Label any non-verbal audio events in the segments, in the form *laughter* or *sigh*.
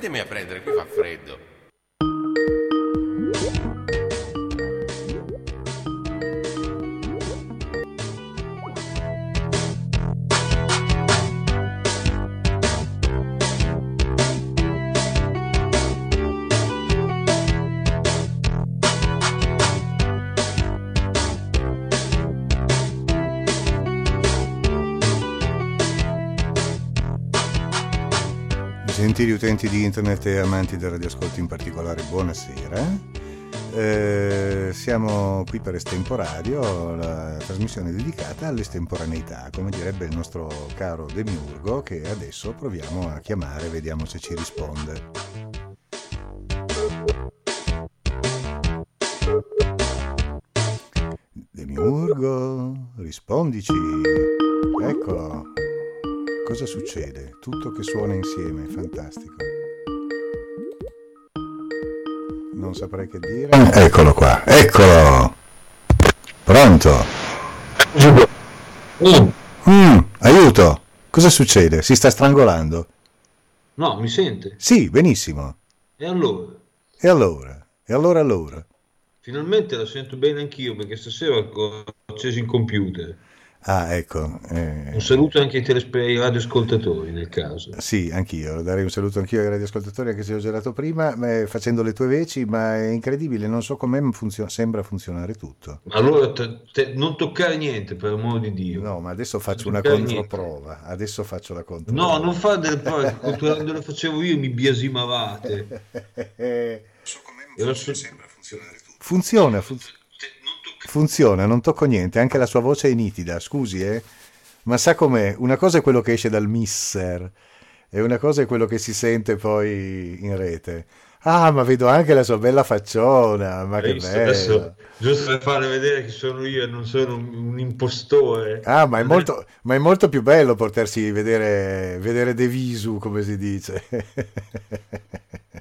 venitemi a prendere, utenti di internet e amanti del radioascolto in particolare, buonasera. Eh, siamo qui per Estemporadio, la trasmissione dedicata all'estemporaneità, come direbbe il nostro caro Demiurgo, che adesso proviamo a chiamare, vediamo se ci risponde. Demiurgo, rispondici. Eccolo. Cosa succede? Tutto che suona insieme, fantastico. Non saprei che dire. Eccolo qua, eccolo! Pronto? Mm, aiuto! Cosa succede? Si sta strangolando? No, mi sente. Sì, benissimo. E allora? E allora? E allora allora? Finalmente la sento bene anch'io perché stasera ho acceso il computer. Ah, ecco. Eh, Un saluto anche ai, telespe- ai radioascoltatori nel caso. Sì, anch'io, darei un saluto anch'io ai radioascoltatori anche se ho gelato prima, ma, facendo le tue veci, ma è incredibile, non so come funziona, sembra funzionare tutto. Allora te- te- non toccare niente per amor di Dio. No, ma adesso faccio Non una controprova, adesso faccio la controprova. No, non fa delle prove, quando le facevo io mi biasimavate. *laughs* so come su- sembra funzionare tutto. Funziona, fun- funziona, non tocco niente, anche la sua voce è nitida, scusi, eh. Ma sa com'è? Una cosa è quello che esce dal misser e una cosa è quello che si sente poi in rete. Ah, ma vedo anche la sua bella facciona, ma Hai che. Adesso, giusto per fare vedere che sono io e non sono un, un impostore. Ah, ma è molto, ma è molto più bello potersi vedere, vedere De Visu, come si dice. *laughs*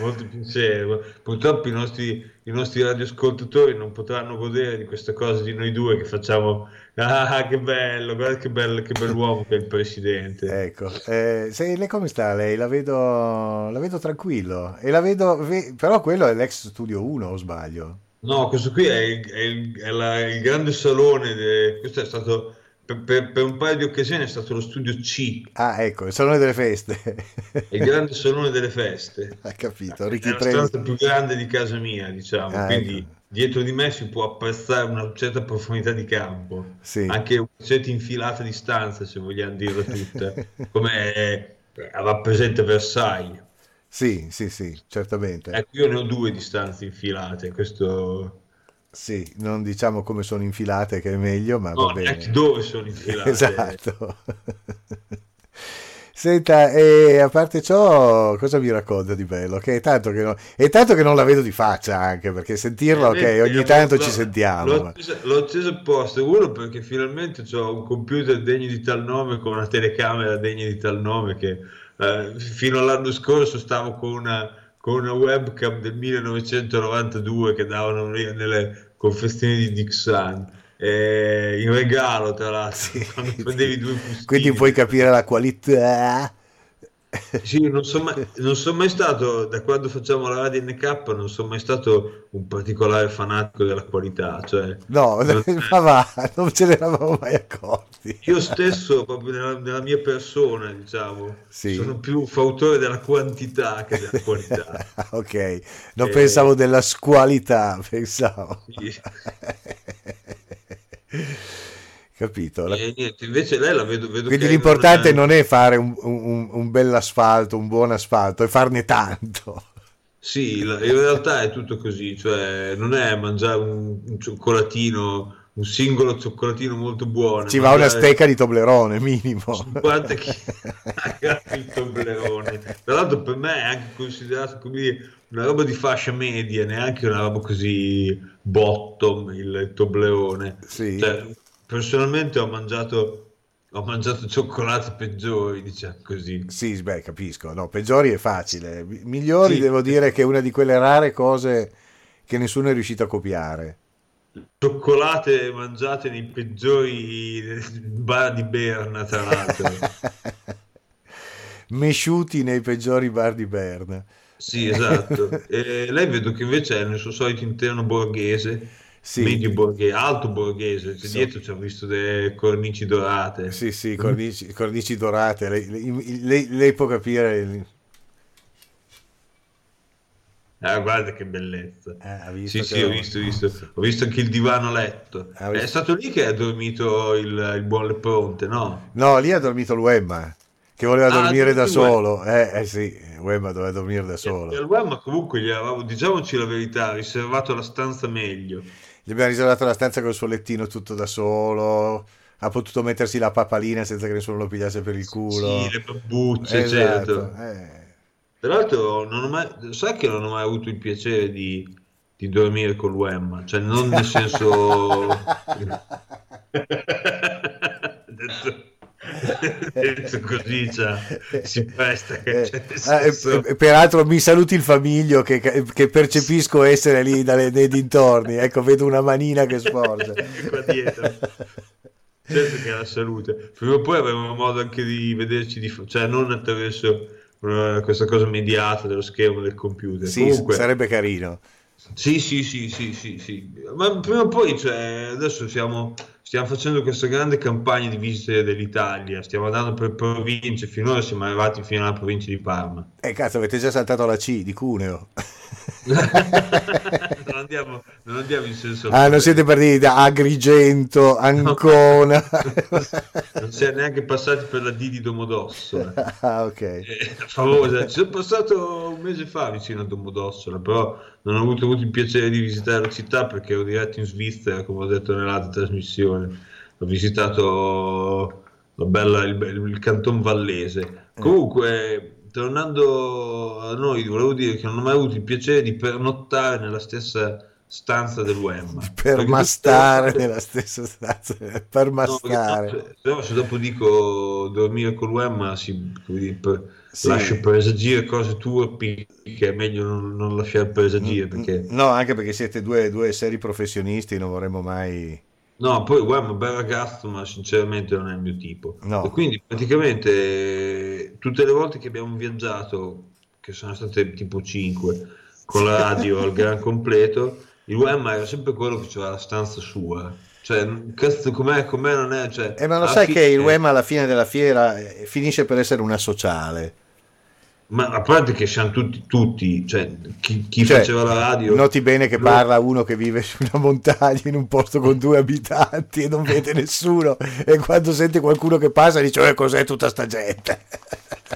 Molto più serio. Purtroppo i nostri, i nostri radioascoltatori non potranno godere di questa cosa di noi due che facciamo. *laughs* Ah, che bello, guarda che bello, che bell'uomo che è il presidente. Ecco, eh, se, lei come sta lei? La vedo, la vedo tranquillo. E la vedo, ve- però quello è l'ex Studio 1, o sbaglio? No, questo qui è il, è il- è la- il grande salone. de- questo è stato per, per- per un paio di occasioni è stato lo studio C, Ah, ecco, il salone delle feste. il grande salone delle feste. *laughs* Ha capito, È Ricky la Prendi. stanza più grande di casa mia, diciamo. Ah, Quindi ecco. dietro di me si può apprezzare una certa profondità di campo. Sì. anche una certa infilata di stanze, se vogliamo dirla tutta, *laughs* come rappresenta Versailles. Sì, sì, sì, certamente. Ecco, io ne ho due di stanze infilate, questo... Sì, non diciamo come sono infilate, che è meglio, ma No, va bene. dove sono infilate. Esatto. *laughs* Senta, e a parte ciò, cosa mi racconta di bello? Che è tanto che non, è tanto che non la vedo di faccia anche, perché sentirla, ok, Eh, ogni l'ho- tanto ci sentiamo. L'ho acceso, l'ho acceso apposta, uno perché finalmente ho un computer degno di tal nome con una telecamera degna di tal nome che eh, fino all'anno scorso stavo con una, con una webcam del 1992 che davano nelle confezioni di Dixon. eh, in regalo tra l'altro Sì. quando due Quindi puoi capire la qualità. Sì, non sono mai, non son mai stato, da quando facciamo la radio NK, non sono mai stato un particolare fanatico della qualità. Cioè, No, non- *laughs* ma va, non ce ne eravamo mai accorti. io stesso, proprio nella, nella mia persona, diciamo, Sì. sono più fautore della quantità che della qualità. *laughs* ok, non Eh, pensavo della squalità, pensavo. Sì. *laughs* Capito? La- niente, invece lei la vedo, vedo Quindi l'importante non è- fare un, un, un bel asfalto, un buon asfalto, è farne tanto. Sì, in realtà è tutto così, cioè non è mangiare un, un cioccolatino, un singolo cioccolatino molto buono. Ci va una stecca di Toblerone, minimo. 50 kg *laughs* *laughs* il Toblerone. Tra l'altro per me è anche considerato come una roba di fascia media, neanche una roba così bottom il Toblerone. Sì. Cioè, personalmente ho mangiato, ho mangiato cioccolati peggiori, diciamo così. Sì, beh, capisco. No, peggiori è facile. Migliori Sì. devo dire che è una di quelle rare cose che nessuno è riuscito a copiare. Cioccolate mangiate nei peggiori bar di Berna, tra l'altro. *laughs* mesciuti nei peggiori bar di Berna. Sì, esatto. E lei vedo che invece è nel suo solito interno borghese, Sì. medio borghese, alto borghese, Sì. dietro ci ho visto delle cornici dorate. Sì, sì, cornici, cornici dorate. Lei, lei- lei- può capire. Ah, guarda che bellezza. eh, Sì, che sì, ho visto, ho visto. Ho visto anche il divano letto. Ah, È stato lì che ha dormito il, il buon Leponte, no? No, lì ha dormito l'Uemma, che voleva Ah, dormire da solo. Eh, eh sì, Uemma doveva dormire da E solo. Wemma comunque gli avevamo, diciamoci la verità, riservato la stanza meglio. Gli abbiamo riservato la stanza col suo lettino tutto da solo. Ha potuto mettersi la papalina senza che nessuno lo pigliasse per il culo. Sì, le babbucce, Esatto, certo. eh. Tra l'altro, non ho mai, sai che non ho mai avuto il piacere di, di dormire con l'Uemma, cioè non nel senso... *laughs* *laughs* detto, detto così, cioè, si presta che Eh, cioè, nel ah, e- senso- e- peraltro mi saluti il famiglio che, che percepisco essere lì dalle- nei dintorni. Ecco, vedo una manina che sporge. Qua dietro. Certo che la salute. Prima o poi avremo modo anche di vederci, di, cioè non attraverso eh, questa cosa mediata dello schermo del computer. Sì, Comunque, sarebbe carino. Sì, sì, sì, sì, sì, sì. Ma prima o poi, cioè, adesso siamo, stiamo facendo questa grande campagna di visite dell'Italia, stiamo andando per province, finora siamo arrivati fino alla provincia di Parma. Eh, cazzo, avete già saltato la C di Cuneo. *laughs* non, andiamo, non andiamo in senso... Ah, non siete partiti da Agrigento, Ancona. *laughs* Non si è neanche passati per la D di Domodossola. *laughs* ah, ok. Eh, famosa. Ci sono passato un mese fa vicino a Domodossola, però non ho avuto, avuto il piacere di visitare la città perché ero diretto in Svizzera, come ho detto nell'altra trasmissione. Ho visitato la bella, il, il canton vallese. Comunque, tornando a noi, volevo dire che non ho mai avuto il piacere di pernottare nella stessa stanza dell'UEM. Per mastare nella stessa stanza, per mastare. No, però se dopo dico dormire con l'UEM si, dire, per- Sì. lascio presagire cose turpi che è meglio non, non lasciare presagire perché No, anche perché siete due, due seri professionisti, non vorremmo mai... no poi è un bel ragazzo ma sinceramente non è il mio tipo No. e quindi praticamente eh, tutte le volte che abbiamo viaggiato che sono state tipo 5 con la radio al gran completo il UEM era sempre quello che aveva la stanza sua cioè cazzo com'è, com'è non è cioè, Eh, ma lo sai fine- che il WEM alla fine della fiera eh, finisce per essere una sociale. Ma a parte che siamo tutti, tutti cioè chi, chi Cioè, faceva la radio. Noti bene che Lo- parla uno che vive su una montagna in un posto con due abitanti e non vede nessuno e quando sente qualcuno che passa dice "Eh, cos'è tutta sta gente?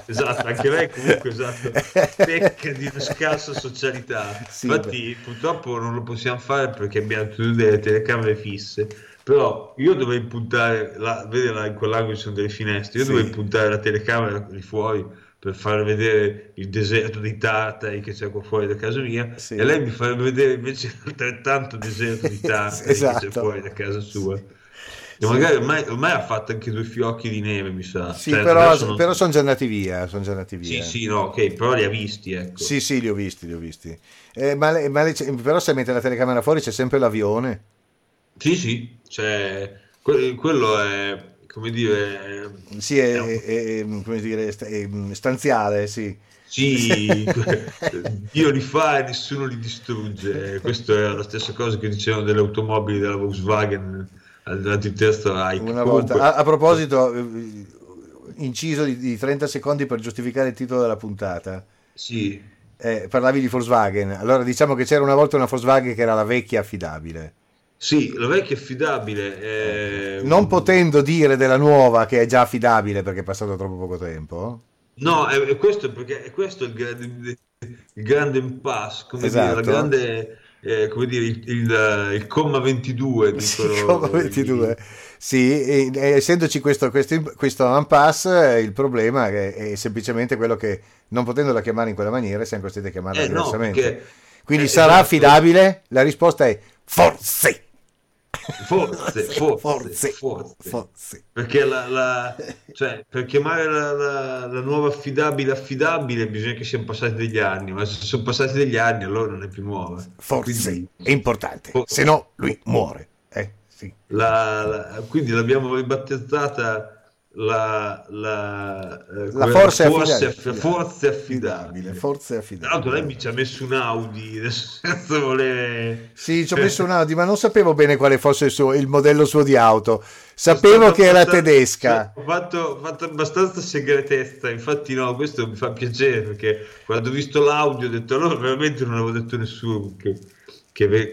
Esatto, anche lei comunque esatto, pecca di una scarsa socialità. Sì, Infatti, purtroppo non lo possiamo fare perché abbiamo tutte delle telecamere fisse. Però io dovrei puntare, la, vedi là in quell'angolo ci sono delle finestre, io Sì. dovrei puntare la telecamera lì fuori per far vedere il deserto di Tartari che c'è qua fuori da casa mia Sì. e lei mi farebbe vedere invece *laughs* altrettanto deserto di *laughs* Tartari Esatto. che c'è fuori da casa sua. E magari ormai, ormai ha fatto anche due fiocchi di neve, mi sa. Sì, Cioè, però, non- però sono già andati via, sono già andati sì, via. sì, no, ok, però li ha visti, ecco. Sì, sì, li ho visti, li ho visti. Eh, ma le- ma le- però se mette la telecamera fuori c'è sempre l'avione. Sì, sì, cioè, que- quello è, come dire, Sì, è, è- è- come dire, è stanziale, sì. sì, Dio li fa e nessuno li distrugge. Questa è la stessa cosa che dicevano delle automobili della Volkswagen durante il terzo Reich. Una Comunque, volta. A, a proposito, eh, inciso di, di 30 secondi per giustificare il titolo della puntata. sì, Eh, parlavi di Volkswagen. Allora diciamo che c'era una volta una Volkswagen che era la vecchia affidabile. Sì, la vecchia è affidabile. è- Non potendo dire della nuova che è già affidabile perché è passato troppo poco tempo. No, è, è questo perché è questo il grande, il grande impasse, come Esatto. dire, la grande, eh, come dire, il, il, il comma 22, Sì, dicono come 22. i- Sì, e- e essendoci questo, questo, questo impasse, eh, il problema è, è semplicemente quello che non potendola chiamare in quella maniera siamo costretti a chiamarla Eh, no, diversamente. perché- Quindi eh, sarà esatto. affidabile? La risposta è forse. *laughs* Forse, forse, forse, forse. Perché, la, la- cioè, per chiamare la, la- nuova affidabile affidabile bisogna che siano passati degli anni, ma se sono passati degli anni allora non è più nuova. Forse Quindi, è importante, se no lui muore. Eh, sì. quindi l'abbiamo ribattezzata la, la, eh, la forza, forse, affidabile. forse affidabile. Forse affidabile. Tra l'altro lei mi ci ha messo un Audi, *laughs* senza volere... Sì, ci ho messo un Audi, ma non sapevo bene quale fosse il, suo, il modello suo di auto. Sapevo che era tedesca. Ho fatto, ho fatto, abbastanza segretezza, infatti no, questo mi fa piacere perché quando ho visto l'audio ho detto no, veramente non avevo detto nessuno. Perché che, che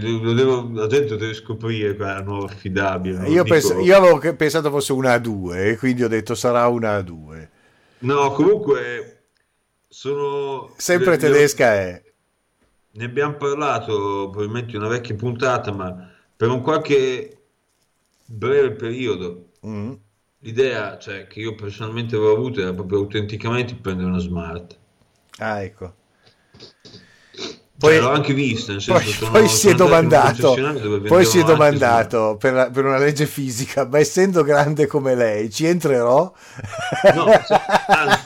lo devo, la gente deve scoprire quella nuova affidabile. Io, penso, io, avevo pensato fosse una A2 e quindi ho detto sarà una A2. No, comunque sono... Sempre le, tedesca le, è. Ne abbiamo parlato probabilmente in una vecchia puntata, ma per un qualche breve periodo mm. l'idea cioè, che io personalmente avevo avuto era proprio autenticamente prendere una smart. Ah, ecco. Poi, l'ho anche visto. poi, sono, poi si è domandato, poi si è domandato per, per, una legge fisica, ma essendo grande come lei, ci entrerò? No, *laughs* anzi,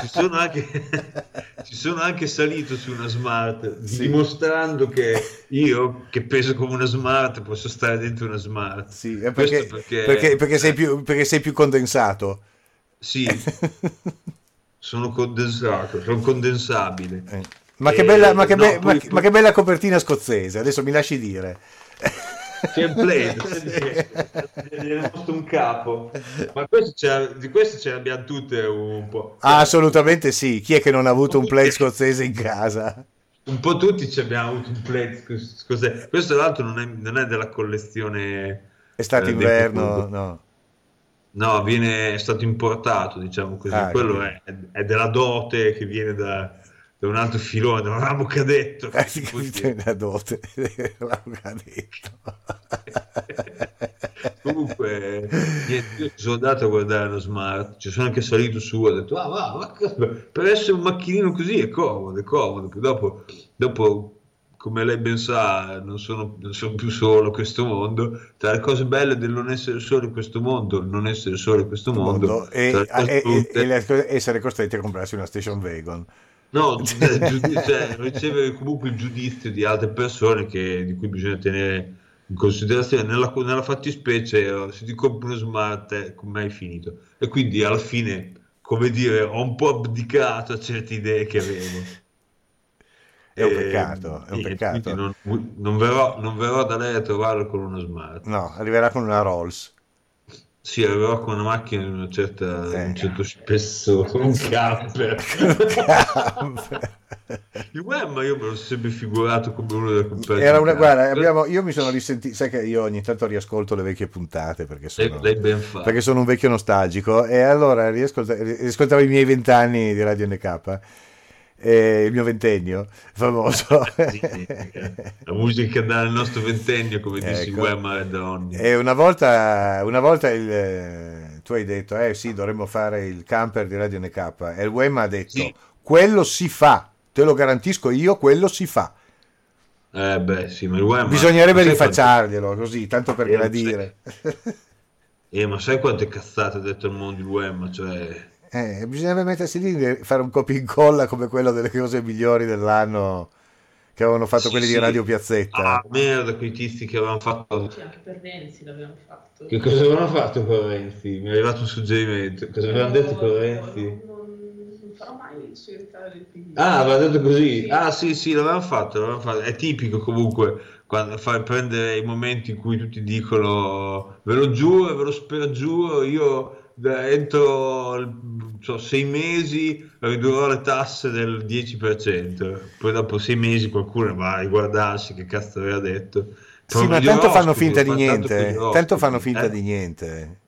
ci, sono anche, *laughs* ci sono anche salito su una smart, sì. dimostrando che io, che peso come una smart, posso stare dentro una smart. Sì, perché, perché, perché, perché sei più, perché sei più condensato. Sì, *laughs* sono condensato, sono condensabile. Eh. Ma che, bella, ma, che no, be- poi, ma, poi... ma che, bella, copertina scozzese, adesso mi lasci dire. Template, *laughs* gli è posto un capo. Ma questo di queste ce ne abbiamo tutte un po'. Ah, assolutamente sì. Chi è che non ha avuto un play *laughs* scozzese in casa? Un po' tutti ci abbiamo avuto un play scozzese. Questo, tra l'altro, non è, non è della collezione estate-inverno, eh, no. No, viene, è stato importato, diciamo così. Ah, Quello è, è, della dote che viene da, da un altro filone, un ramo cadetto. Eh, sì, da dote, ramo cadetto. Comunque, niente, io sono andato a guardare lo smart, ci sono anche salito su, ho detto, ah, va, va, per essere un macchinino così è comodo, è comodo. Dopo, dopo come lei ben sa, non sono, non sono, più solo in questo mondo. Tra le cose belle del non essere solo in questo mondo, non essere solo in questo mondo, mondo e, e, e, e, essere costretti a comprarsi una station wagon. No, *laughs* giudizio, cioè, ricevere comunque il giudizio di altre persone che, di cui bisogna tenere in considerazione. Nella, nella fattispecie, se ti compri uno smart, eh, come hai finito? E quindi alla fine, come dire, ho un po' abdicato a certe idee che avevo. È un peccato, è un peccato. Non, non, verrò, non verrò da lei a trovarlo con uno smart. No, arriverà con una Rolls. Sì, aveva con una macchina di una certa, eh. un certo spessore, un camper. Il web io me lo sono sempre figurato come uno del compagnia. Era una, guarda, abbiamo, io mi sono risentito, sai che io ogni tanto riascolto le vecchie puntate perché sono, lei, lei perché sono un vecchio nostalgico e allora riascoltavo i miei vent'anni di Radio NK eh, il mio ventennio famoso. *laughs* la musica dal nostro ventennio, come ecco. dissi Wemma e E una volta, una volta il, eh, tu hai detto, eh sì, dovremmo fare il camper di Radio NK, e il Wemma ha detto, sì. quello si fa, te lo garantisco io, quello si fa. Eh beh, sì, ma il Wemma... Bisognerebbe rinfacciarglielo, quanto... così, tanto per eh, gradire. Eh, ma sai quante cazzate ha detto il mondo di Wemma? Cioè eh, bisognerebbe mettersi lì e fare un copia e incolla come quello delle cose migliori dell'anno che avevano fatto sì, quelli sì. di Radio Piazzetta. Ah, merda, quei tizi che avevano fatto. Sì, anche per Renzi l'avevano fatto. Che cosa avevano fatto con Renzi? Mi è arrivato un suggerimento. Cosa no, avevano detto con Renzi? Non, farò mai cercare il PD. Ah, aveva detto così? Ah, sì, sì, l'avevano fatto, l'avevano fatto. È tipico comunque quando fai prendere i momenti in cui tutti dicono ve lo giuro, ve lo spero giuro, io entro so, sei mesi ridurrò le tasse del 10%, poi dopo sei mesi qualcuno va a riguardarsi che cazzo aveva detto. Sì, ma tanto ospiti, fanno finta di niente, tanto fanno finta eh? di niente.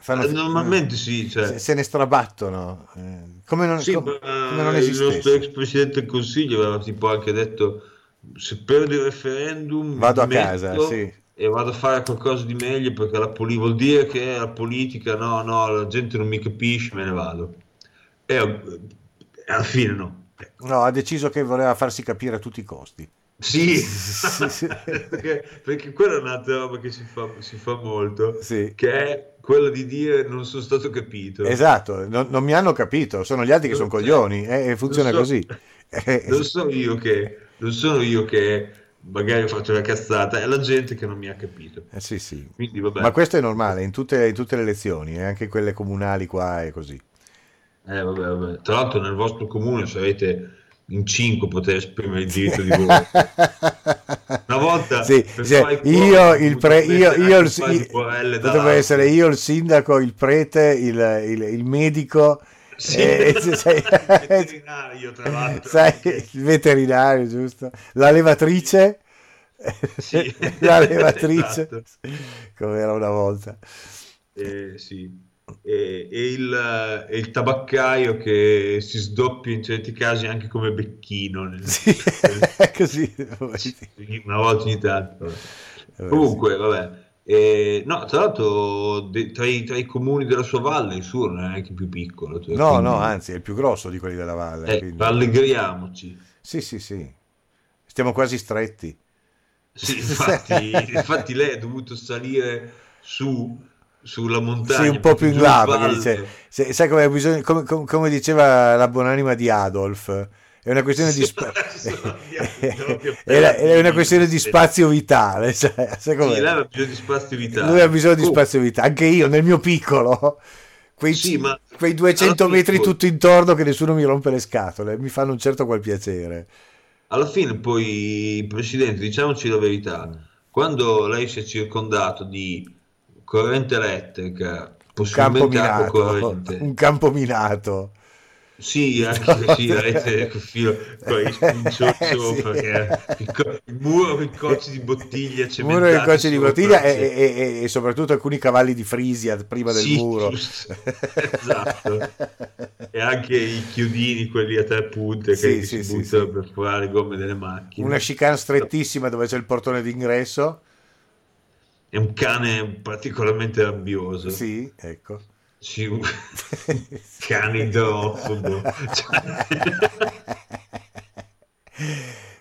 Fanno eh, normalmente sì, cioè. se, se, ne strabattono. Eh, come non, sì, come, come non il nostro ex presidente del consiglio aveva tipo anche detto se perdo il referendum vado a casa, sì e vado a fare qualcosa di meglio perché la poli- vuol dire che la politica no, no, la gente non mi capisce, me ne vado. E, e alla fine no. No, ha deciso che voleva farsi capire a tutti i costi. Sì, *laughs* *laughs* perché, perché, quella è un'altra roba che si fa, si fa molto, sì. che è quella di dire non sono stato capito. Esatto, non, non mi hanno capito, sono gli altri che sono coglioni e eh, funziona so, così. non, so io che, non sono io che magari ho fatto una cazzata, è la gente che non mi ha capito. Eh, sì, sì. Quindi vabbè. Ma questo è normale in tutte, in tutte le elezioni, eh, anche quelle comunali qua è così. Eh, vabbè, vabbè. Tra l'altro nel vostro comune se avete in 5 potete esprimere il diritto di voto. *laughs* Una volta Sì, sì, io, il pre- io, io il, potrebbe essere io il sindaco, il prete, il, il- il medico, Sì, eh, *laughs* il veterinario tra l'altro. sai, il veterinario, giusto? La levatrice, Sì, *laughs* la levatrice, esatto. come era una volta. Eh, sì. E, e il, e il tabaccaio che si sdoppia in certi casi anche come becchino nel- Sì, *laughs* così. Sì, una volta ogni tanto. Vabbè, Comunque, vabbè. Eh, no, tra l'altro, de- tra, i, tra i comuni della sua valle, il suo non è neanche più piccolo. cioè, No, quindi- no, anzi, è il più grosso di quelli della valle. eh, quindi- rallegriamoci. Sì, sì, sì. Stiamo quasi stretti. Sì, *laughs* infatti, infatti lei ha dovuto salire su sulla montagna. Sì, un po' più in là, perché dice, se- sai come, bisogna- come, come- come diceva la buonanima di Adolf, è una questione di, *laughs* abbiamo *laughs* è una questione di spazio vitale. Com'è? Sì, lei aveva bisogno di spazio vitale. Lui ha bisogno di Oh, spazio vitale, anche io nel mio piccolo. Quei, Sì, quei 200 alla metri tutto intorno che nessuno mi rompe le scatole, mi fanno un certo qual piacere. Alla fine, poi, Presidente, diciamoci la verità, quando lei si è circondato di corrente elettrica, Un campo minato, corrente, un campo minato. Sì, *laughs* anche sì, rete con filo, con i spiccioli *laughs* Eh, sopra, sì. il, co- il muro con i cocci di bottiglia Il muro del cementati cocce di bottiglia e, e- e- soprattutto alcuni cavalli di Frisia prima del Sì, muro. giusto. esatto. E anche i chiodini, quelli a tre punte che, Sì, si sì, buttano per fare le gomme delle macchine. Una chicane strettissima dove c'è il portone d'ingresso. È un cane particolarmente rabbioso. Sì, ecco. Sì, un *laughs* cane idrofobo.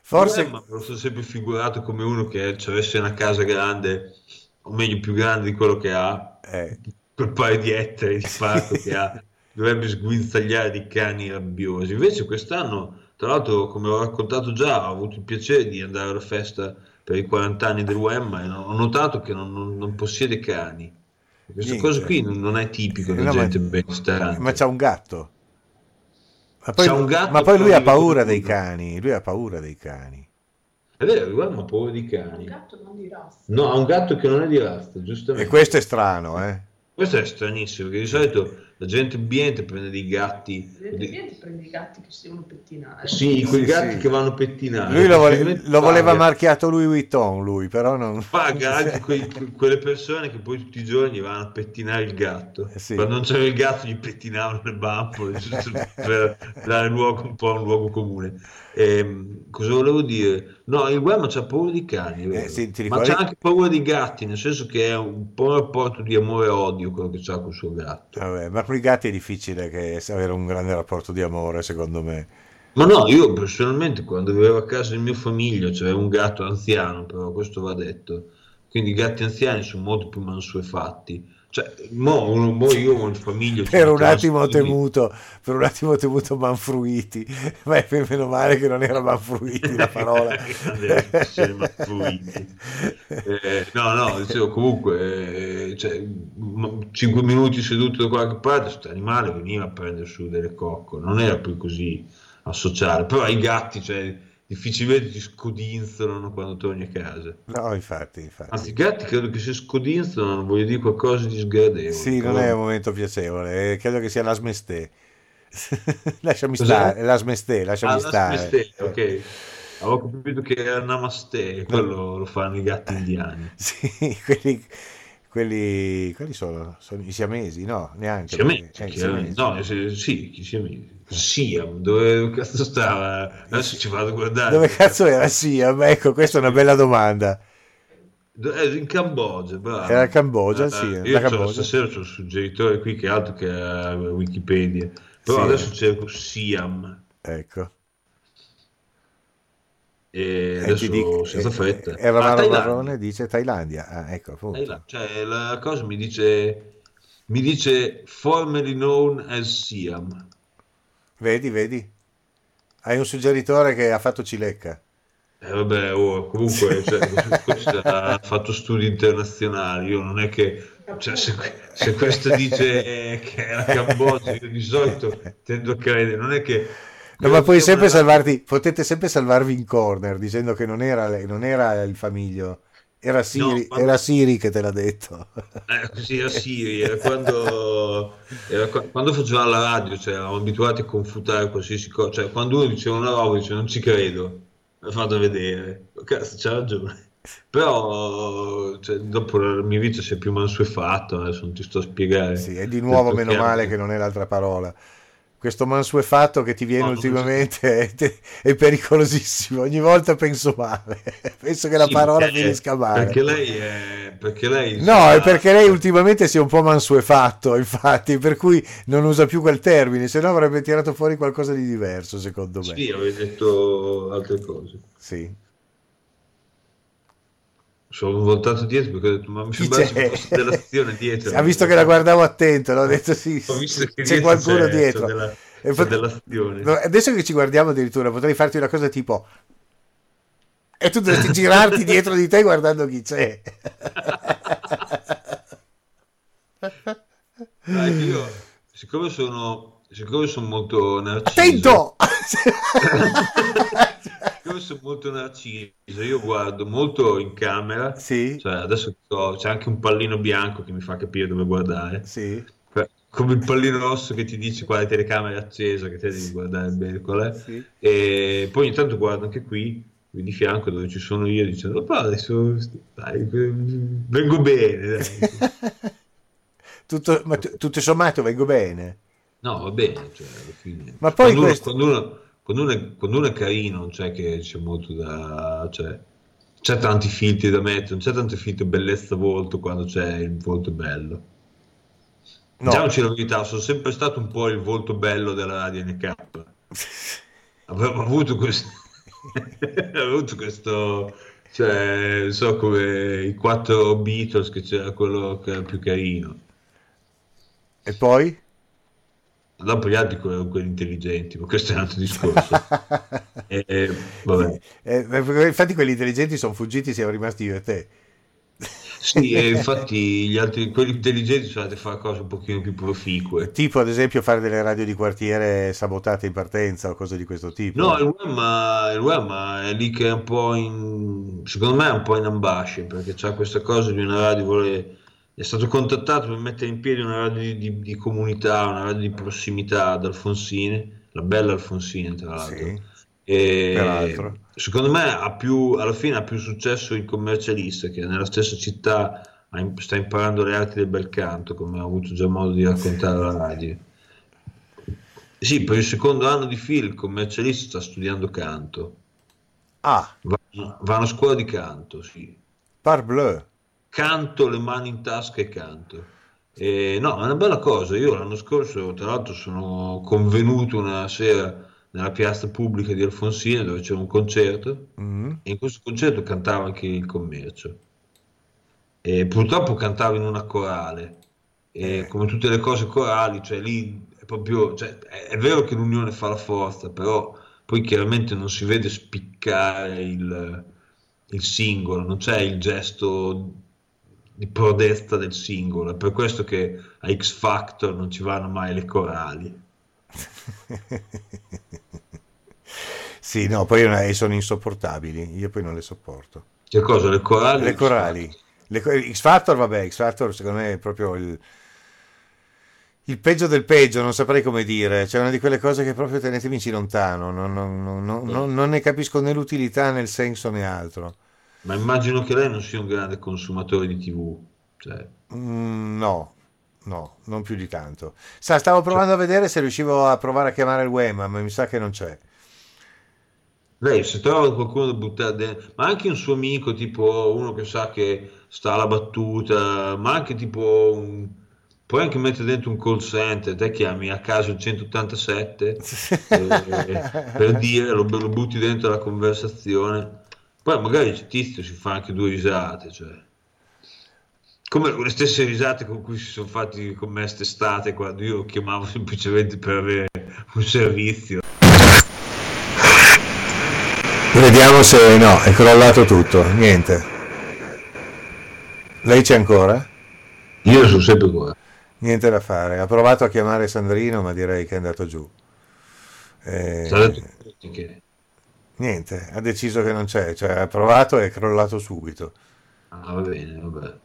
Forse Eh, ma me lo sono sempre figurato come uno che ci avesse una casa grande, o meglio più grande di quello che ha, eh, quel paio di ettari di parco che ha, dovrebbe sguinzagliare di cani rabbiosi. Invece quest'anno, tra l'altro, come ho raccontato già, ho avuto il piacere di andare alla festa per i 40 anni del UEM e ho notato che non, non- non possiede cani. Questa Niente. cosa qui non è tipico di No, ma- gente benestante. ma c'ha un gatto. Ma poi, un gatto ma poi lui ha paura dei lui. cani. Lui ha paura dei cani. È vero, UEM ha paura di Un cani. gatto non di razza. No, ha un gatto che non è di razza, E giustamente. questo è strano, eh? Questo è stranissimo, perché di solito la gente ambiente prende dei gatti. Evidentemente prendi i gatti che si devono pettinare. Sì, quei Sì, gatti sì. che vanno pettinati. Lui lo, vole- lo voleva marchiato Louis Vuitton, lui, però non... Paga anche *laughs* quei- quelle persone che poi tutti i giorni vanno a pettinare il gatto. Eh sì. Quando non c'era il gatto gli pettinavano le bambole giusto *laughs* per dare luogo un po' a un luogo comune. Ehm, cosa volevo dire? No, il Guerma c'ha paura di cani. Eh, sì, ma c'ha anche paura di gatti, nel senso che è un po' un rapporto di amore e odio quello che c'ha col suo gatto. Vabbè, ma con i gatti è difficile che avere un grande rapporto di amore, secondo me. Ma no, io personalmente quando vivevo a casa del mio famiglia c'era un gatto anziano, però questo va detto. Quindi i gatti anziani sono molto più mansuefatti. Cioè, mo, mo io in famiglia... Per un attimo ho temuto, per un attimo ho temuto manfruiti, ma è meno male che non era manfruiti la parola. *laughs* Manfruiti. Eh, no, no, dicevo comunque, eh, cioè, 5 minuti seduto da qualche parte, questo animale veniva a prendere su delle coccole, non era più così a sociale. Però i gatti, cioè, difficilmente ti scodinzolano quando torni a casa. No, infatti, infatti. Anzi, i gatti credo che se scodinzolano, voglio dire qualcosa di sgradevole. Sì, non è un momento piacevole, eh, credo che sia l'asmestè. *laughs* lasciami Cos'è? stare, l'asmestè, lasciami Ah, stare. namaste, ok. Avevo capito che era namaste, quello lo fanno i gatti indiani. *laughs* Sì, quelli, quelli, quelli sono, sono i siamesi, no, neanche. Siamesi, perché- eh, siamesi. no, eh, sì, chi siamesi. Siam, dove cazzo stava? Adesso ci vado a guardare. Dove cazzo era Siam? Ecco, questa è una bella domanda. Eh, in Cambogia, bravo. Era Cambogia, Eh, sì, Io Cambogia. stasera c'ho il suggeritore qui che è altro che a Wikipedia. Però Sì. adesso cerco Siam. Ecco. E E adesso ti dico- senza eh, fretta. eh, Romano Ah. Marrone dice Thailandia. Ah, ecco. Thailandia. Cioè, la cosa mi dice, mi dice formerly known as Siam. Vedi, vedi? Hai un suggeritore che ha fatto cilecca. Eh, vabbè, oh, comunque *laughs* cioè, questo ha fatto studi internazionali, io non è che cioè, se, se questo dice che è la Cambogia, io di solito tendo a credere, non è che... No, ma puoi sempre salvarti, potete sempre salvarvi in corner dicendo che non era, non era il famiglio, era Siri, No, ma- era Siri che te l'ha detto. Eh, così era Siri, era quando, era qua- quando facevamo la radio, cioè, eravamo abituati a confutare qualsiasi cosa, cioè quando uno diceva una roba, dice non ci credo, l'ha fatto vedere, cazzo c'ha ragione, però cioè, dopo la mia vita si è più mansuefatto, adesso non ti sto a spiegare. Sì, e di nuovo meno chiaro. male che non è l'altra parola. Questo mansuefatto che ti viene No, ultimamente *laughs* è, è pericolosissimo. Ogni volta penso male. *laughs* Penso che la Sì, parola perché- finisca male. Perché lei è... Perché lei No, è perché lei ultimamente si è un po' mansuefatto, *laughs* infatti, per cui non usa più quel termine, se no avrebbe tirato fuori qualcosa di diverso, secondo me. Sì, avevi detto altre cose. Sì. Sono voltato dietro perché ho detto, ma mi sembra c'è? fosse dell'azione dietro. Ha visto che la guardavo attento, l'ho *laughs* detto sì, Ho visto che c'è dietro qualcuno c'è- dietro. c'è della- c'è pot- dell'azione. No, adesso che ci guardiamo addirittura potrei farti una cosa tipo e tu dovresti girarti dietro di te guardando chi c'è. *laughs* Dai, io, siccome sono, siccome sono molto narciso, Attento! *laughs* siccome sono molto narciso, io guardo molto in camera, sì, cioè adesso ho- c'è anche un pallino bianco che mi fa capire dove guardare, sì, Cioè, come il pallino rosso che ti dice quale telecamera è accesa, che te devi guardare bene qual è, sì. e poi ogni tanto guardo anche qui, qui di fianco dove ci sono io, dicendo, "Pa, adesso dai, vengo bene. *laughs* Tutto, ma tu- tutto sommato vengo bene. No, va bene, cioè, alla fine. Ma poi quando, uno, questo- quando, uno, quando uno è, quando uno è carino, non c'è che c'è molto da... Cioè, c'è tanti filtri da mettere, non c'è tanto filtro bellezza volto quando c'è il volto bello. No. Diciamoci la verità, sono sempre stato un po' il volto bello della radio NK. *laughs* Avevo avuto questo... *laughs* avevo avuto questo... Cioè, non so come i quattro Beatles che c'era quello che era più carino. E poi? Dopo gli altri quelli intelligenti, ma questo è un altro discorso. E, *laughs* e, vabbè. Eh, perché infatti quelli intelligenti sono fuggiti, siamo rimasti io e te. Sì, e infatti gli altri, quelli intelligenti sono andati a fare cose un pochino più proficue. Tipo ad esempio fare delle radio di quartiere sabotate in partenza o cose di questo tipo. No, il web, il web è lì che è un po' in... secondo me è un po' in ambasce, perché c'ha questa cosa di una radio, vuole... è stato contattato per mettere in piedi una radio di, di- di comunità, una radio di prossimità ad Alfonsine, la bella Alfonsine tra l'altro. Sì. E Peraltro. secondo me ha più, alla fine ha più successo il commercialista che nella stessa città sta imparando le arti del bel canto, come ho avuto già modo di raccontare alla radio. Sì, per il secondo anno di fila il commercialista sta studiando canto, Ah, va, va a una scuola di canto, sì. parbleu. Canto, le mani in tasca e canto. E, no, è una bella cosa. Io l'anno scorso, tra l'altro, sono convenuto una sera nella piazza pubblica di Alfonsine dove c'era un concerto Mm. e in questo concerto cantava anche il commercio. E purtroppo cantava in una corale e Eh. come tutte le cose corali, cioè lì è proprio, cioè, è, è vero che l'unione fa la forza, però poi chiaramente non si vede spiccare il, il singolo, non c'è il gesto di prodezza del singolo, è per questo che a X Factor non ci vanno mai le corali. *laughs* Sì, no, poi una- sono insopportabili, io poi non le sopporto. Che cosa? Le corali? Le corali. Le X Factor, vabbè, X Factor secondo me è proprio il, il peggio del peggio, non saprei come dire. C'è una di quelle cose che proprio tenetemi lontano, non- non- non- non ne capisco né l'utilità né il senso né altro. Ma immagino che lei non sia un grande consumatore di TV. Cioè, Mm, no, no, non più di tanto. Sa, stavo provando a vedere se riuscivo a provare a chiamare il Wema, ma mi sa che non c'è. lei se trova qualcuno da buttare dentro, ma anche un suo amico, tipo uno che sa che sta alla battuta, ma anche tipo un... Puoi anche mettere dentro un call center, te chiami a caso il 187 *laughs* eh, per dire, lo, lo butti dentro la conversazione, poi magari il tizio si fa anche due risate, cioè. Come le stesse risate con cui si sono fatti con me quest'estate quando io chiamavo semplicemente per avere un servizio. Vediamo se no, è crollato tutto, niente. Lei c'è ancora? Io sono sempre qua. Niente da fare. Ha provato a chiamare Sandrino, ma direi che è andato giù. Eh, Sarà che... niente, ha deciso che non c'è, cioè ha provato e è crollato subito. Ah, va bene, vabbè.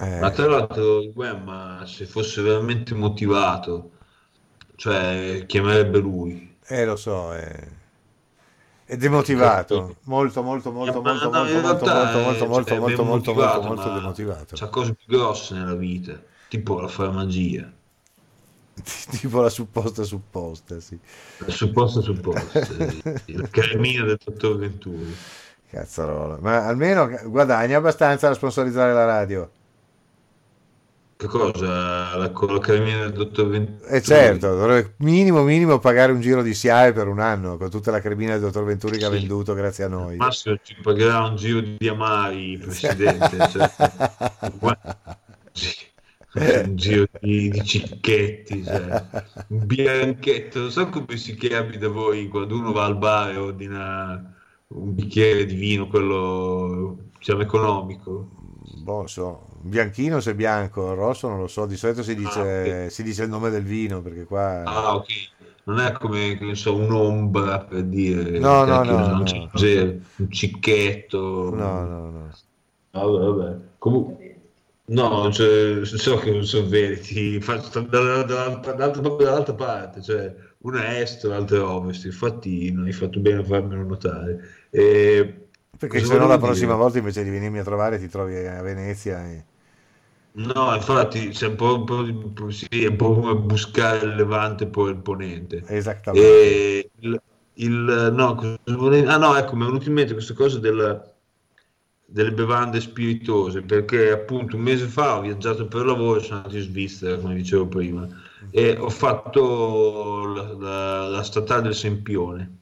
Eh, Ma tra l'altro, Gwen, ma se fosse veramente motivato, cioè chiamerebbe lui. eh, lo so, è, è demotivato, molto, molto, molto, Ma molto, no, molto, molto, molto, molto, molto, molto, molto, molto ma demotivato. C'ha cose più grosse nella vita, tipo la fare magia. *laughs* Tipo la supposta supposta, sì. Supposto, supposto. Il *laughs* cammino del dottor Venturi. Cazzarola. Ma almeno guadagna abbastanza da sponsorizzare la radio. Che cosa? La, la cammina del dottor Venturi? E certo, dovrebbe minimo minimo pagare un giro di SIAE per un anno con tutta la cremina del dottor Venturi che ha Sì. venduto grazie a noi. Massimo ci pagherà un giro di amari, *laughs* presidente. cioè, sì, un giro di, di cicchetti, cioè, un bianchetto. Non so come si chiami da voi quando uno va al bar e ordina un bicchiere di vino, quello diciamo economico. Boh, so, bianchino se bianco, rosso non lo so, di solito si dice, ok. si dice il nome del vino perché qua... Ah, ok. Non è come so, un'ombra per dire No, no, no, un no. cicche- un cicchetto. No, no, no. Vabbè, vabbè. Comunque, no, cioè, so che non sono veriti, faccio dalla- dalla- dall'altra, dall'altra parte, cioè una è est, l'altra è ovest, infatti non hai fatto bene a farmelo notare. E, Perché se no la prossima dire? volta invece di venirmi a trovare ti trovi a Venezia e... No, infatti c'è un po', un po' di- sì, è un po' come buscare il levante e poi il ponente. Esattamente. E il, il- no, ah no, ecco, mi è venuto in mente questa cosa del- delle bevande spiritose, perché appunto un mese fa ho viaggiato per lavoro, sono andato in Svizzera, come dicevo prima, e ho fatto la, la- la statale del Sempione,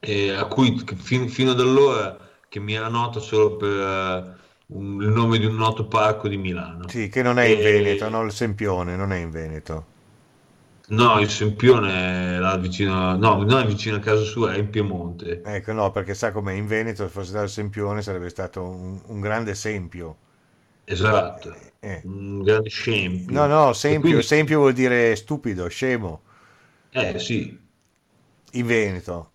e a cui fin- fino ad allora che mi era nota solo per eh, un- il nome di un noto parco di Milano. Sì, che non è in E- Veneto, no, il Sempione non è in Veneto. No, il Sempione là vicino, no, non è vicino a casa sua, è in Piemonte. Ecco, no, perché sa com'è in Veneto, se fosse stato il Sempione sarebbe stato un, un grande esempio. Esatto, Eh. un grande scempio. No, no, sempio, quindi- sempio vuol dire stupido, scemo, Eh sì, in Veneto.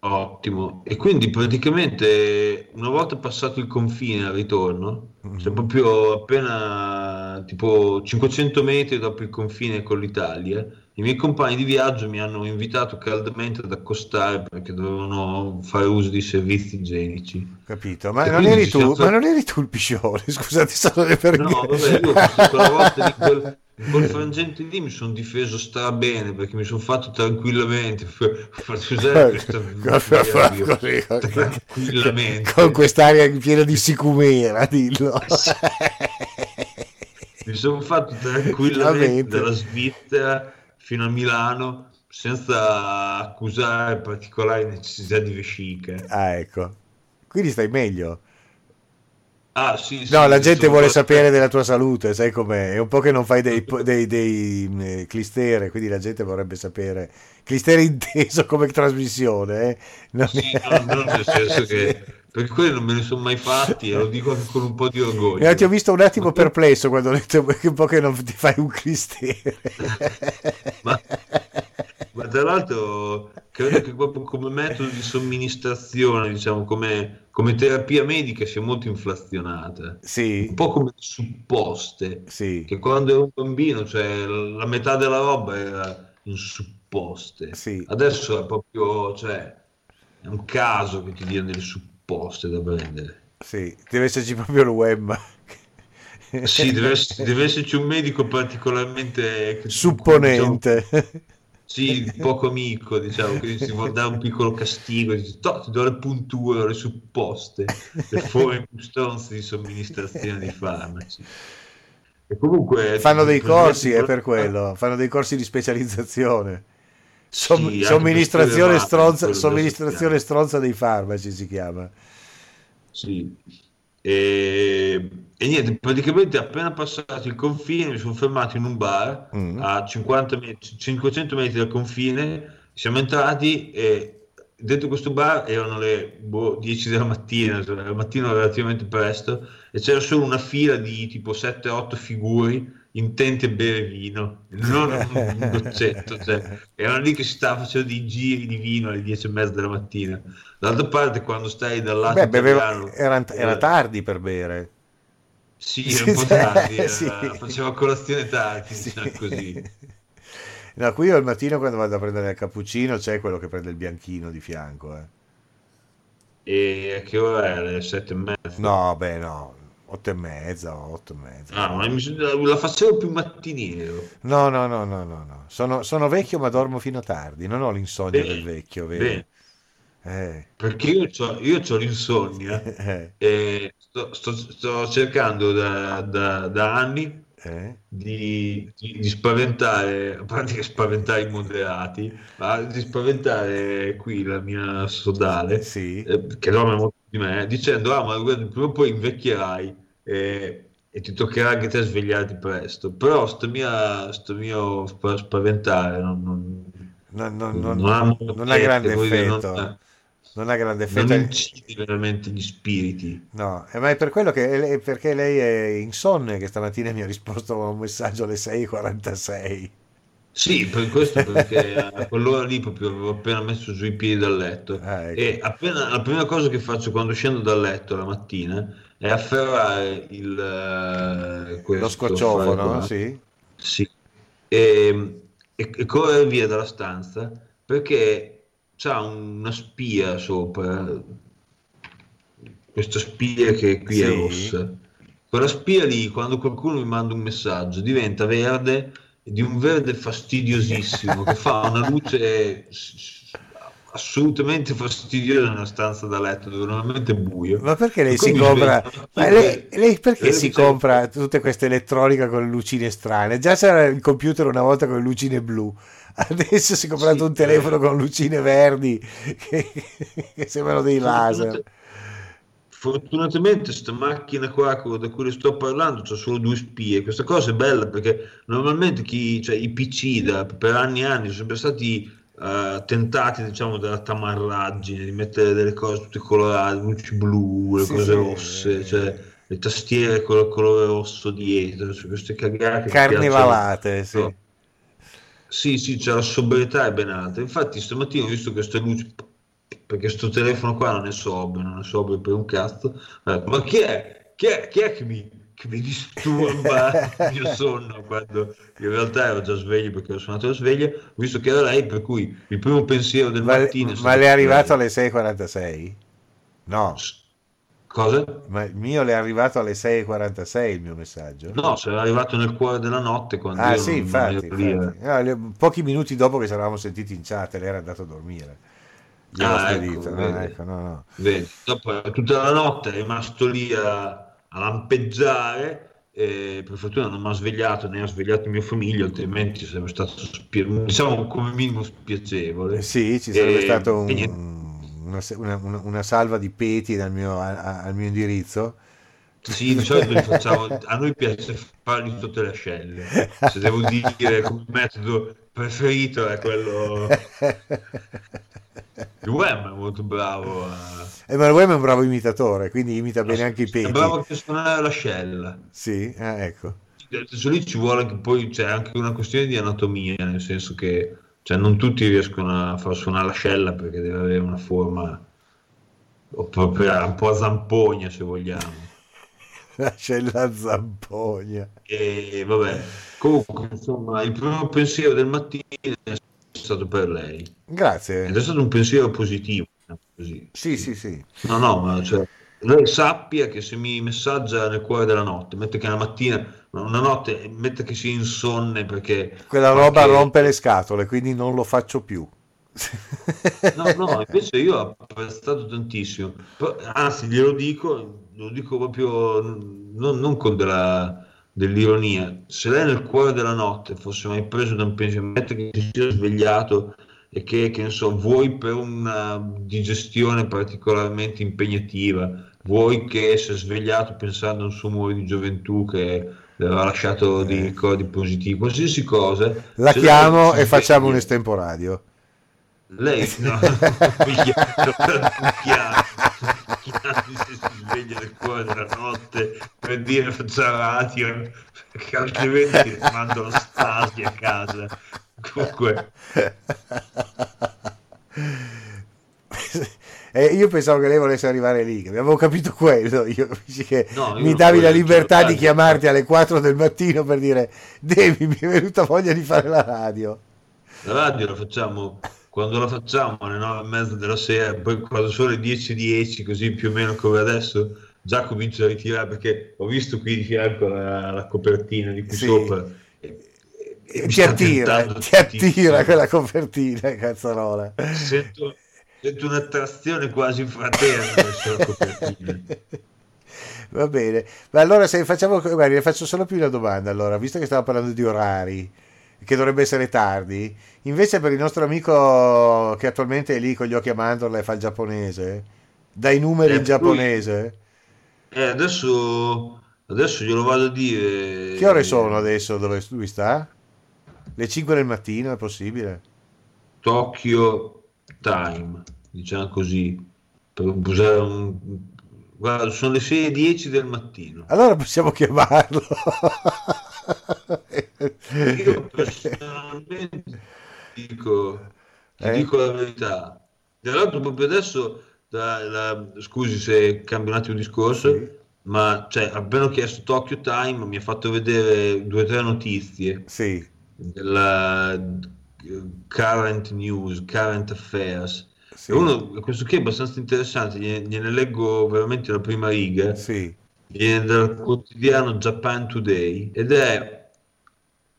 Ottimo. E quindi praticamente una volta passato il confine al ritorno, Mhm. cioè proprio appena tipo 500 metri dopo il confine con l'Italia, i miei compagni di viaggio mi hanno invitato caldamente ad accostare perché dovevano fare uso di servizi igienici. Capito? Ma non eri tu, ma non eri tu il piscione, *laughs* scusate, solo per No, vabbè, io quella volta di quel, quel frangente lì mi sono difeso stra bene perché mi sono fatto tranquillamente *laughs* farti usare questa *laughs* Così, tranquillamente. con quest'aria piena di sicumera, dillo. Mi sono fatto tranquillamente Tranquillamente. dalla Svizzera fino a Milano senza accusare particolari necessità di vescica. Ah, ecco. Quindi stai meglio. Ah, sì, sì, No, la gente vuole sapere della tua salute, sai com'è? È un po' che non fai dei, *laughs* dei, dei, eh, clistere, quindi la gente vorrebbe sapere. Clistere inteso come trasmissione, eh? Non Sì, è- no, non nel senso che *laughs* perché quelli non me ne sono mai fatti e lo dico anche con un po' di orgoglio. Eh, ti ho visto un attimo *laughs* perplesso quando ho detto che un po' che non ti fai un clistere. Ma, ma tra l'altro credo che proprio come metodo di somministrazione, diciamo come, come terapia medica sia molto inflazionata. Sì, Un po' come supposte, sì, che quando ero un bambino, cioè la metà della roba era in supposte. Sì. Adesso è proprio, cioè, è un caso che ti diano delle supposte da prendere. sì. Deve esserci proprio il web. Sì, deve, deve esserci un medico particolarmente diciamo, Supponente. Sì, *laughs* poco amico, diciamo, che si vuole dare un piccolo castigo, dice, "Toh, ti do le punture, le supposte, le *laughs* forme più stronze di somministrazione di farmaci. *laughs* E comunque Fanno dei corsi, è eh, per quello, fanno dei corsi di specializzazione. Som- Sì, somministrazione, stronza, somministrazione stronza dei farmaci si chiama. Sì. E, e niente, praticamente appena passato il confine mi sono fermato in un bar Mm. a 50 met- 500 metri dal confine, siamo entrati e dentro questo bar erano le boh, 10 della mattina, cioè, la mattina relativamente presto, e c'era solo una fila di tipo 7-8 figuri intenti a bere vino, non un goccetto, cioè, erano lì che si stava facendo dei giri di vino alle 10 e mezza della mattina. D'altra parte, quando stai dal lato Beh, beveva- italiano, era, era eh, tardi per bere. Sì, *laughs* era un po' tardi, era- *laughs* sì. faceva colazione tardi, Sì. diciamo così. No, qui io al mattino quando vado a prendere il cappuccino c'è quello che prende il bianchino di fianco. eh. E a che ora è? Le sette e mezza? No, beh, no, otto e mezza, otto e mezza. Ah, ma la facevo più mattiniero. No, no, no, no, no, no. Sono, sono vecchio ma dormo fino a tardi, non ho l'insonnia del vecchio, vedi? bene. Eh, Perché io ho io c'ho l'insonnia *laughs* eh, e sto, sto- sto cercando da, da- da anni eh. di, di- di spaventare, a parte che spaventare i moderati, ma di spaventare qui la mia sodale, Sì. eh, che dorme molto di me, dicendo, ah, ma guarda, prima o poi invecchierai e, e ti toccherà anche te svegliarti presto. Però sto, mia, sto mio spa- spaventare non, non, Non, non- ha, grande effetto, dire, effetto. Non- Non ha grande non effetto. incide veramente gli spiriti. No, eh, ma è per quello che è perché lei è insonne che stamattina mi ha risposto a un messaggio alle 6.46. Sì, per questo perché a quell'ora lì proprio avevo appena messo giù i piedi dal letto Ah, ecco. e appena, la prima cosa che faccio quando scendo dal letto la mattina è afferrare il, eh, questo Lo scocciofo, affare no? qua. Sì. Sì. E, e- e correre via dalla stanza perché c'ha una spia sopra, questa spia che qui è Sì. rossa. Quella spia lì, quando qualcuno mi manda un messaggio, diventa verde di un verde fastidiosissimo che fa una luce assolutamente fastidiosa nella stanza da letto dove normalmente è buio. Ma perché lei si compra? lei, lei perché si compra tutte queste elettronica con le lucine strane? Già c'era il computer una volta con le lucine blu, adesso si è comprato Sì, un telefono eh. con lucine verdi che, che sembrano dei laser. Fortunatamente sta macchina qua da cui sto parlando c'ha solo due spie. Questa cosa è bella perché normalmente chi, cioè, i PC da- per anni e anni sono sempre stati eh, tentati diciamo dalla tamarraggine di mettere delle cose tutte colorate, luci blu, le Sì, cose sì. rosse, cioè le tastiere con il colore rosso dietro, cioè, queste cagate Carnevalate, sì. Sì, sì, c'è la sobrietà è ben alta. Infatti stamattina ho visto queste luci perché sto telefono qua non è sobrio, non è sobrio per un cazzo. Ma chi è? Chi è, chi è che, mi, che mi disturba *laughs* il mio sonno quando in realtà ero già sveglio perché ho suonato la sveglia, ho visto che era lei, per cui il primo pensiero del Ma, mattino... ma le è arrivato alle 6.46? No, Cosa? ma il mio le è arrivato alle 6.46 il mio messaggio. No, se era arrivato nel cuore della notte quando Ah sì, infatti, infatti. Ah, le- pochi minuti dopo che ci eravamo sentiti in chat, lei era andato a dormire. Gliel'ho Ah, ecco. Ah, vedi. ecco, no, no. Dopo tutta la notte è rimasto lì a, a lampeggiare e per fortuna non mi ha svegliato né ha svegliato mia famiglia altrimenti sarebbe stato diciamo come minimo spiacevole Eh Sì, ci sarebbe E- stato un- una, una- una- salva di peti dal mio- a- al mio indirizzo. sì, di solito li facciamo, a noi piace farli sotto le ascelle se devo dire come metodo preferito è quello il web è molto bravo a... E ma il Wem è un bravo imitatore, quindi imita bene anche i è peti. bravo anche a suonare l'ascella Sì, ah, ecco. Adesso lì ci vuole anche poi c'è anche una questione di anatomia, nel senso che cioè, non tutti riescono a far suonare l'ascella perché deve avere una forma proprio un po' a zampogna se vogliamo. C'è *laughs* la zampogna. E vabbè, comunque insomma il primo pensiero del mattino è stato per lei ed Grazie. è stato un pensiero positivo. Così. Sì, sì, sì. No, no, ma cioè, lei sappia che se mi messaggia nel cuore della notte, mette che la mattina, una notte, mette che sia insonne perché... Quella roba anche- rompe le scatole, quindi non lo faccio più. No, no, invece io ho apprezzato tantissimo, anzi glielo dico, lo dico proprio non, non con della- dell'ironia, se lei nel cuore della notte fosse mai preso da un pensiero, che si sia svegliato e che, che ne so, vuoi per una digestione particolarmente impegnativa, vuoi che si è svegliato pensando a un suo amore di gioventù che aveva lasciato dei ricordi positivi, qualsiasi cosa. La lei chiamo e facciamo un sveglia- estemporadio. Lei *laughs* no, se si sveglia alle cuore della notte per dire faccia radio perché altrimenti mando la stasi a casa comunque *laughs* Eh, io pensavo che lei volesse arrivare lì, che avevo capito quello. Io, che No, io mi davi la libertà di chiamarti alle 4 del mattino per dire: Devi, mi è venuta voglia di fare la radio. la radio la facciamo quando la facciamo alle nove e mezza della sera poi quando sono le 10.10 così più o meno come adesso già comincio a ritirare perché ho visto qui di fianco la, la copertina di qui Sì. sopra e- e ti attira, ti attira quella copertina, cazzarola. sento, sento un'attrazione quasi fraterna *laughs* Va bene, ma allora se facciamo, guardi, le faccio solo più una domanda. Allora, visto che stiamo parlando di orari, che dovrebbe essere tardi, invece per il nostro amico che attualmente è lì con gli occhi a mandorla e fa il giapponese, dai numeri Eh, in giapponese. Eh, adesso, adesso glielo vado a dire. Che ore sono adesso dove lui sta? Le 5 del mattino è possibile? Tokyo Time, diciamo così, per usare un... Guarda, sono le 6.10 del mattino. Allora possiamo chiamarlo. Io personalmente dico, ti Eh? dico la verità. Tra l'altro proprio adesso, da- la- scusi se cambio un attimo il discorso, Sì. ma cioè, appena ho chiesto Tokyo Time mi ha fatto vedere due o tre notizie. Sì, della current news, current affairs. sì, uno, questo qui è abbastanza interessante, gliene, gliene leggo veramente la prima riga, sì, viene dal quotidiano Japan Today ed è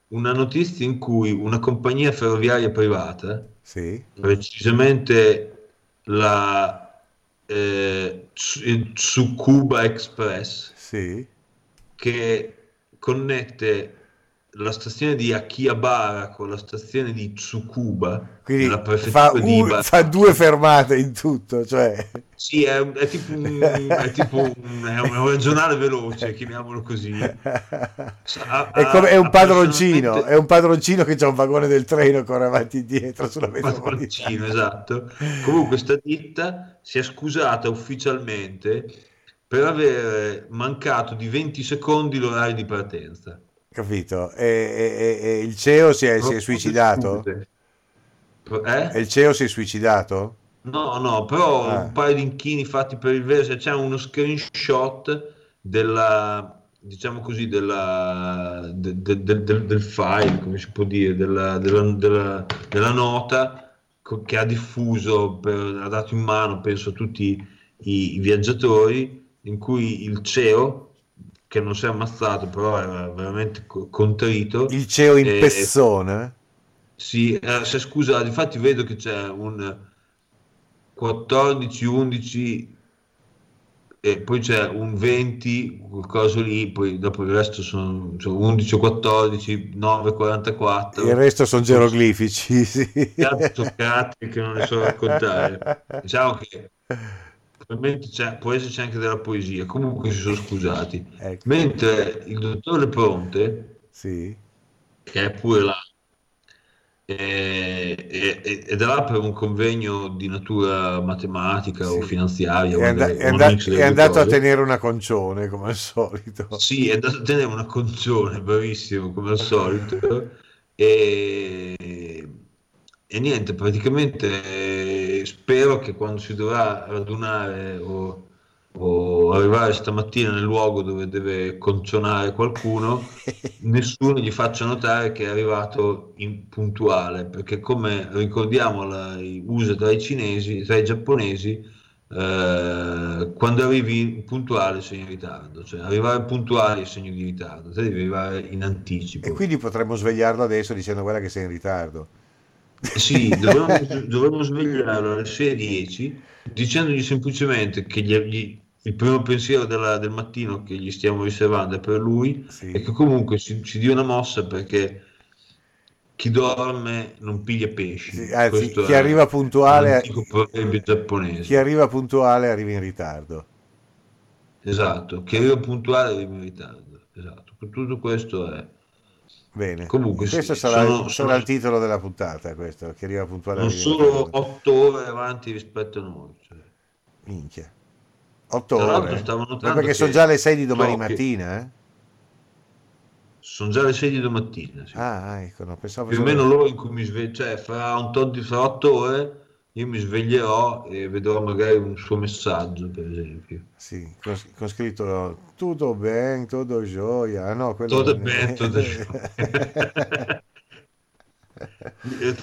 una notizia in cui una compagnia ferroviaria privata, sì, precisamente la eh, Tsukuba Express, sì. che connette la stazione di Akihabara con la stazione di Tsukuba Quindi fa, prefettura di un- Ibaraki. fa due fermate in tutto, cioè... Sì, è, è tipo, un, è tipo un, è un- regionale veloce, chiamiamolo così. *laughs* Ha- È, come- è un padroncino, personalmente- è un padroncino che c'ha un vagone del treno corre avanti e indietro sulla metropolitana. Padroncino, esatto. Comunque sta ditta si è scusata ufficialmente per aver mancato di 20 secondi l'orario di partenza. Capito? E, e- e- il CEO si è, si è suicidato? Eh? E il CEO si è suicidato? No, no, però Ah. un paio di inchini fatti per il verso, c'è uno screenshot della, diciamo così, della, de- de- de- del- file, come si può dire, della, della- della- della nota che ha diffuso, per- ha dato in mano, penso, a tutti i, i viaggiatori, in cui il CEO, che non si è ammazzato, però era veramente co- contrito, Il CEO in Eh, pessone? sì, eh, si è scusato, infatti vedo che c'è un 14, 11 e poi c'è un 20, qualcosa lì, poi dopo il resto sono, sono 11 o 14, 9, 44. Il resto sono geroglifici, sì. Caratteri che non ne so raccontare. *laughs* Diciamo che c'è- può esserci anche della poesia, comunque si sono scusati. Ecco. Mentre il dottore Pronte, Sì, che è pure là, eh, eh, ed è là per un convegno di natura matematica o Sì. finanziaria, È, and- è o and- è andato a tenere una concione come al solito. Sì, è andato a tenere una concione, bravissimo, come al solito. E, e niente, praticamente spero che quando si dovrà radunare o, o arrivare stamattina nel luogo dove deve concionare qualcuno, *laughs* nessuno gli faccia notare che è arrivato in puntuale, perché come ricordiamo la usa tra i cinesi, tra i giapponesi, eh, quando arrivi puntuale sei in ritardo, cioè arrivare puntuale è segno di ritardo, te devi arrivare in anticipo. E quindi potremmo svegliarlo adesso dicendo guarda che sei in ritardo. Sì, dovremmo, dovremmo svegliarlo alle 6.10 dicendogli semplicemente che gli- gli- il primo pensiero della- del mattino che gli stiamo riservando è per lui Sì. e che comunque ci, ci dia una mossa perché chi dorme non piglia pesci. Sì, anzi, chi arriva puntuale- giapponese. Chi arriva puntuale arriva in ritardo. Esatto, chi arriva puntuale arriva in ritardo. Esatto, tutto questo è. Bene. Comunque, sì, questo sarà, sono- sarà sono- il titolo della puntata, questo, che arriva puntuale. solo puntuale. otto ore avanti rispetto a noi. cioè. Minchia. Otto Tra ore. stavo Ma perché sono già le 6 di domani che- mattina, eh? Sono già le 6 di domattina. sì. Ah, ecco, no, pensavo Più o meno l'ora in cui mi sveglio, cioè fra un tot di fra otto ore io mi sveglierò e vedrò magari un suo messaggio, per esempio. Sì, con, con scritto tutto bene, tutto gioia. Ah, no, quello Tutto bene, tutto gioia. *laughs*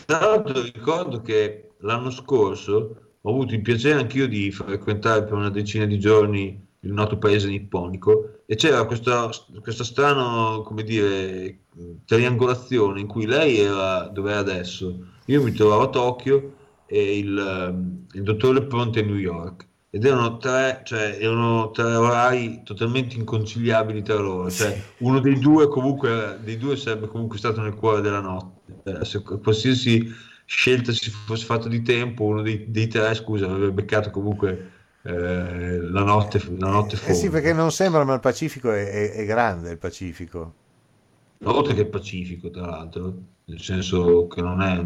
Tra l'altro ricordo che l'anno scorso ho avuto il piacere anch'io di frequentare per una decina di giorni il noto paese nipponico e c'era questa, questa strana, come dire, triangolazione in cui lei era dove è adesso, io mi trovavo a Tokyo e il, ehm, il dottore Pronte a New York ed erano tre, cioè, erano tre orari totalmente inconciliabili tra loro, cioè uno dei due comunque dei due sarebbe comunque stato nel cuore della notte. Eh, se qualsiasi scelta si fosse fatta di tempo, uno dei, dei tre, scusa, avrebbe beccato comunque eh, la notte, la notte Eh sì, perché non sembra, ma il Pacifico è, è- è grande, il Pacifico. Oltre che il Pacifico, tra l'altro, nel senso che non è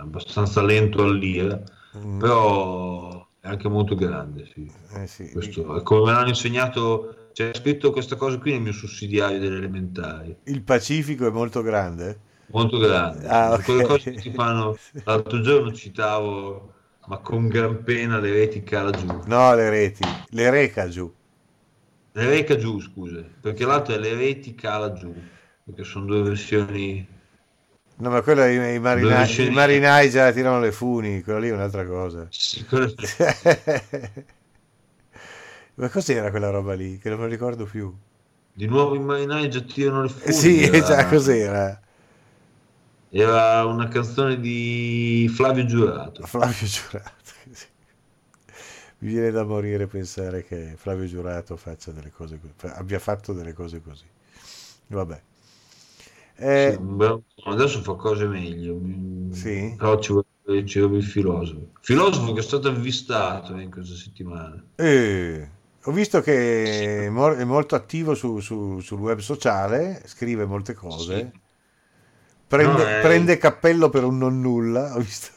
abbastanza lento all'ira, Mm, però è anche molto grande. Sì. eh sì. Questo, come me l'hanno insegnato, c'è scritto questa cosa qui nel mio sussidiario delle elementari. Il Pacifico è molto grande? Molto grande. Ah, ok. Quelle cose che ti fanno. *laughs* L'altro giorno citavo, ma con gran pena le reti cala giù. No, le reti, le reca giù. Le reca giù, scusa, perché l'altro è le reti cala giù, perché sono due versioni. No, ma quello i, i marinai, Dove i marinai già tirano le funi, quello lì è un'altra cosa. *laughs* Ma cos'era quella roba lì? Che non me lo ricordo più. Di nuovo i marinai già tirano le funi. sì, era- già cos'era? Era una canzone di Flavio Giurato. Flavio Giurato. *laughs* sì. Mi viene da morire pensare che Flavio Giurato faccia delle cose così, abbia fatto delle cose così. Vabbè. Eh, Sì, adesso fa cose meglio. Sì? Però ci vuole, ci vuole il filosofo. Filosofo che è stato avvistato eh, in questa settimana. eh, ho visto che è mo- è molto attivo su- su- sul web sociale, scrive molte cose, Sì. prende, No, è- prende cappello per un non nulla, ho visto.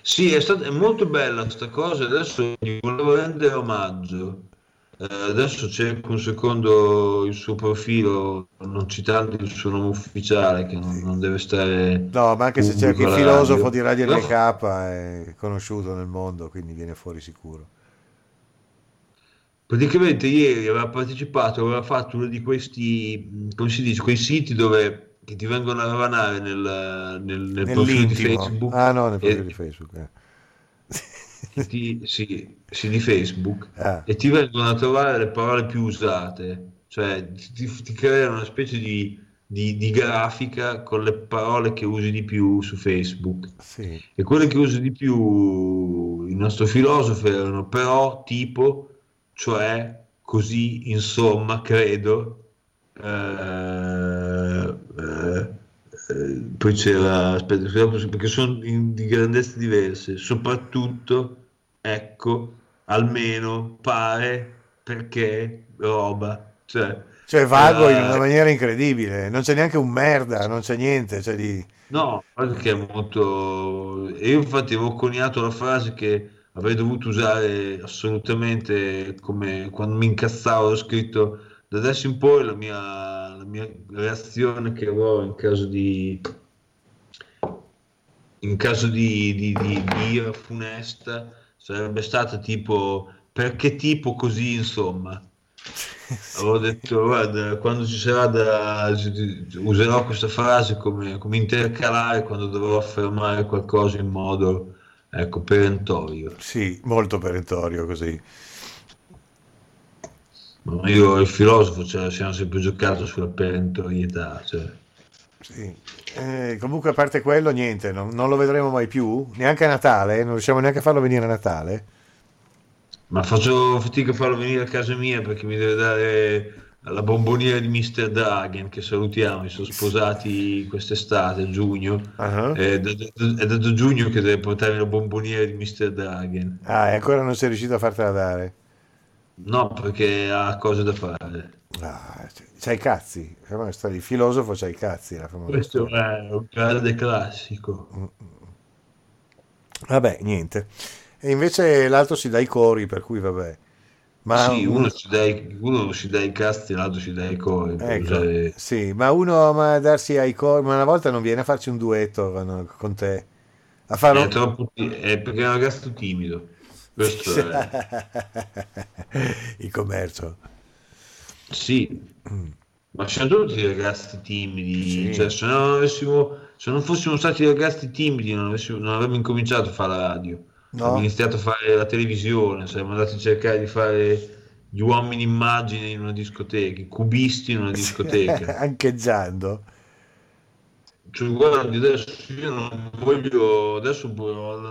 Sì, è, stata, è molto bella questa cosa. Adesso gli volevo rendere omaggio. Eh, adesso cerco un secondo il suo profilo, non citando il suo nome ufficiale, che non, non deve stare. No, ma anche se cerchi il filosofo radio. di Radio No. NK è conosciuto nel mondo, quindi viene fuori sicuro. Praticamente ieri aveva partecipato, aveva fatto uno di questi, come si dice, quei siti dove ti vengono a ravanare nel, nel, nel profilo di. Facebook. Ah no, nel e profilo di Facebook. eh. Ti- sì, sì, di Facebook. Ah, e ti vengono a trovare le parole più usate, cioè ti, ti- creano una specie di, di- di grafica con le parole che usi di più su Facebook. sì. E quelle che usa di più il nostro filosofo erano però tipo, cioè, così, insomma, credo. eh, eh, eh, poi c'era, aspetta, perché sono in- di grandezze diverse, soprattutto, ecco, almeno, pare, perché, roba, cioè, Cioè vago in eh, una maniera incredibile, non c'è neanche un merda, non c'è niente, cioè di... No, che è molto... Io infatti avevo coniato la frase che avrei dovuto usare assolutamente come quando mi incazzavo, ho scritto da adesso in poi la mia, mia reazione che avrò in caso di in caso di, di, di, di ira funesta sarebbe stata tipo perché tipo così insomma *laughs* avevo detto guarda quando ci sarà da userò questa frase come, come intercalare quando dovrò affermare qualcosa in modo ecco perentorio Sì, molto perentorio così. Ma io e il filosofo ce la siamo sempre giocato sulla perentorietà cioè. Sì. Eh, comunque a parte quello, niente, non, non lo vedremo mai più, neanche a Natale, non riusciamo neanche a farlo venire a Natale. ma faccio fatica a farlo venire a casa mia perché mi deve dare la bomboniera di Mr. Dragon che salutiamo, si sono sposati quest'estate a giugno Ah. è da, è da giugno che deve portarmi la bomboniera di Mr. Dragon Ah, e ancora non sei riuscito a fartela dare. No perché ha cose da fare Ah, c'hai i cazzi, il filosofo c'ha i cazzi. Questo è un grande classico. Mm, Vabbè, niente. E invece l'altro si dà i cori, per cui vabbè. Ma sì, uno, si dà i, uno si dà i cazzi, l'altro si dà i cori. Ecco, usare... Sì, ma uno ma darsi ai cori, ma una volta non viene a farci un duetto con, con te. A fare è, un... troppo, è perché è un ragazzo timido. Questo è... *laughs* Il commercio. Sì, mm. ma siamo tutti ragazzi timidi. Sì. Cioè, se, non avessimo, se non fossimo stati ragazzi timidi non, avessimo, non avremmo incominciato a fare la radio. No. Abbiamo iniziato a fare la televisione, siamo andati a cercare di fare gli uomini immagine in una discoteca, i cubisti in una discoteca. *laughs* Ancheggiando. Cioè, guardi, adesso io non voglio, adesso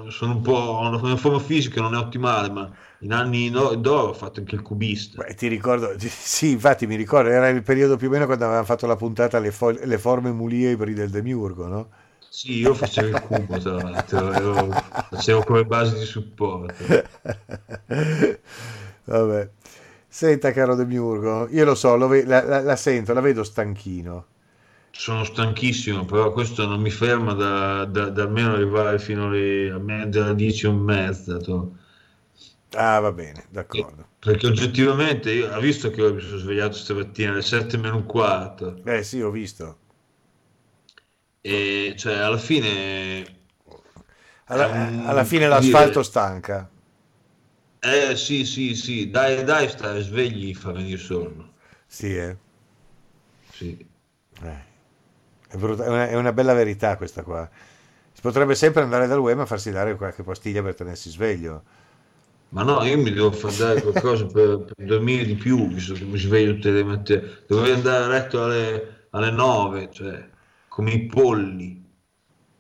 sono un po', ho una forma fisica non è ottimale, ma in anni d'oro ho fatto anche il cubista. Beh, ti ricordo, *laughs* sì, infatti mi ricordo, era il periodo più o meno quando avevamo fatto la puntata Le, fo- le forme muliebri del Demiurgo, no? Sì, io facevo il cubo, tra l'altro, ero, facevo come base di supporto. *laughs* Vabbè. Senta, caro Demiurgo, io lo so, lo ve- la, la, la, sento, la vedo stanchino. Sono stanchissimo, però questo non mi ferma da, da, da almeno arrivare fino alle, alle 10 e mezza. Ah, va bene, d'accordo. Perché oggettivamente, io ho visto che mi sono svegliato stamattina alle 7 meno un quarto. Eh sì, ho visto e cioè alla fine alla, um, alla fine l'asfalto dire, stanca eh sì sì sì dai dai stare svegli fa venire sonno sì eh sì eh. È, brutta, è, una, è, una, bella verità questa qua si potrebbe sempre andare dal web a farsi dare qualche pastiglia per tenersi sveglio ma no, io mi devo far dare qualcosa per, per dormire di più, visto che mi sveglio tutte le mattine. Dovrei andare a letto alle, alle 9, cioè come i polli.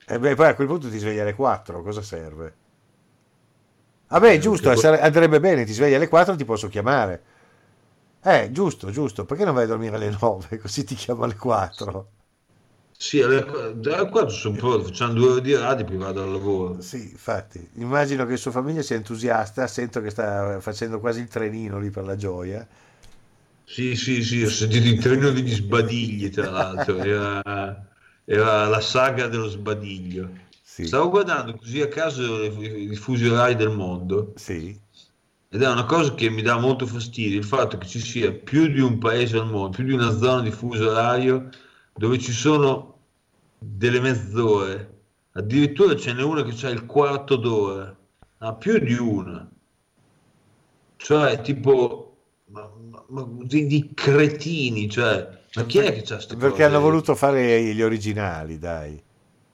E beh, poi a quel punto ti svegli alle 4, cosa serve? Vabbè, eh, giusto, poi... andrebbe bene, ti svegli alle 4 ti posso chiamare. Eh, giusto, giusto, perché non vai a dormire alle 9 *laughs* così ti chiamo alle 4? Sì, alle 4 sono pronto, facciamo due ore di radio e poi vado al lavoro. Sì, infatti, immagino che sua famiglia sia entusiasta, sento che sta facendo quasi il trenino lì per la gioia. Sì, sì, sì, ho sentito il trenino degli sbadigli, tra l'altro, era era la saga dello sbadiglio. Sì. Stavo guardando così a caso i fusi orari del mondo. Sì. Ed è una cosa che mi dà molto fastidio, il fatto che ci sia più di un paese al mondo, più di una zona di fuso orario dove ci sono delle mezz'ore. Addirittura ce n'è una che ha il quarto d'ora, ha più di una. Cioè, tipo, ma, ma, ma di, di, cretini, cioè ma chi è che c'ha queste Perché hanno voluto fare gli originali, dai.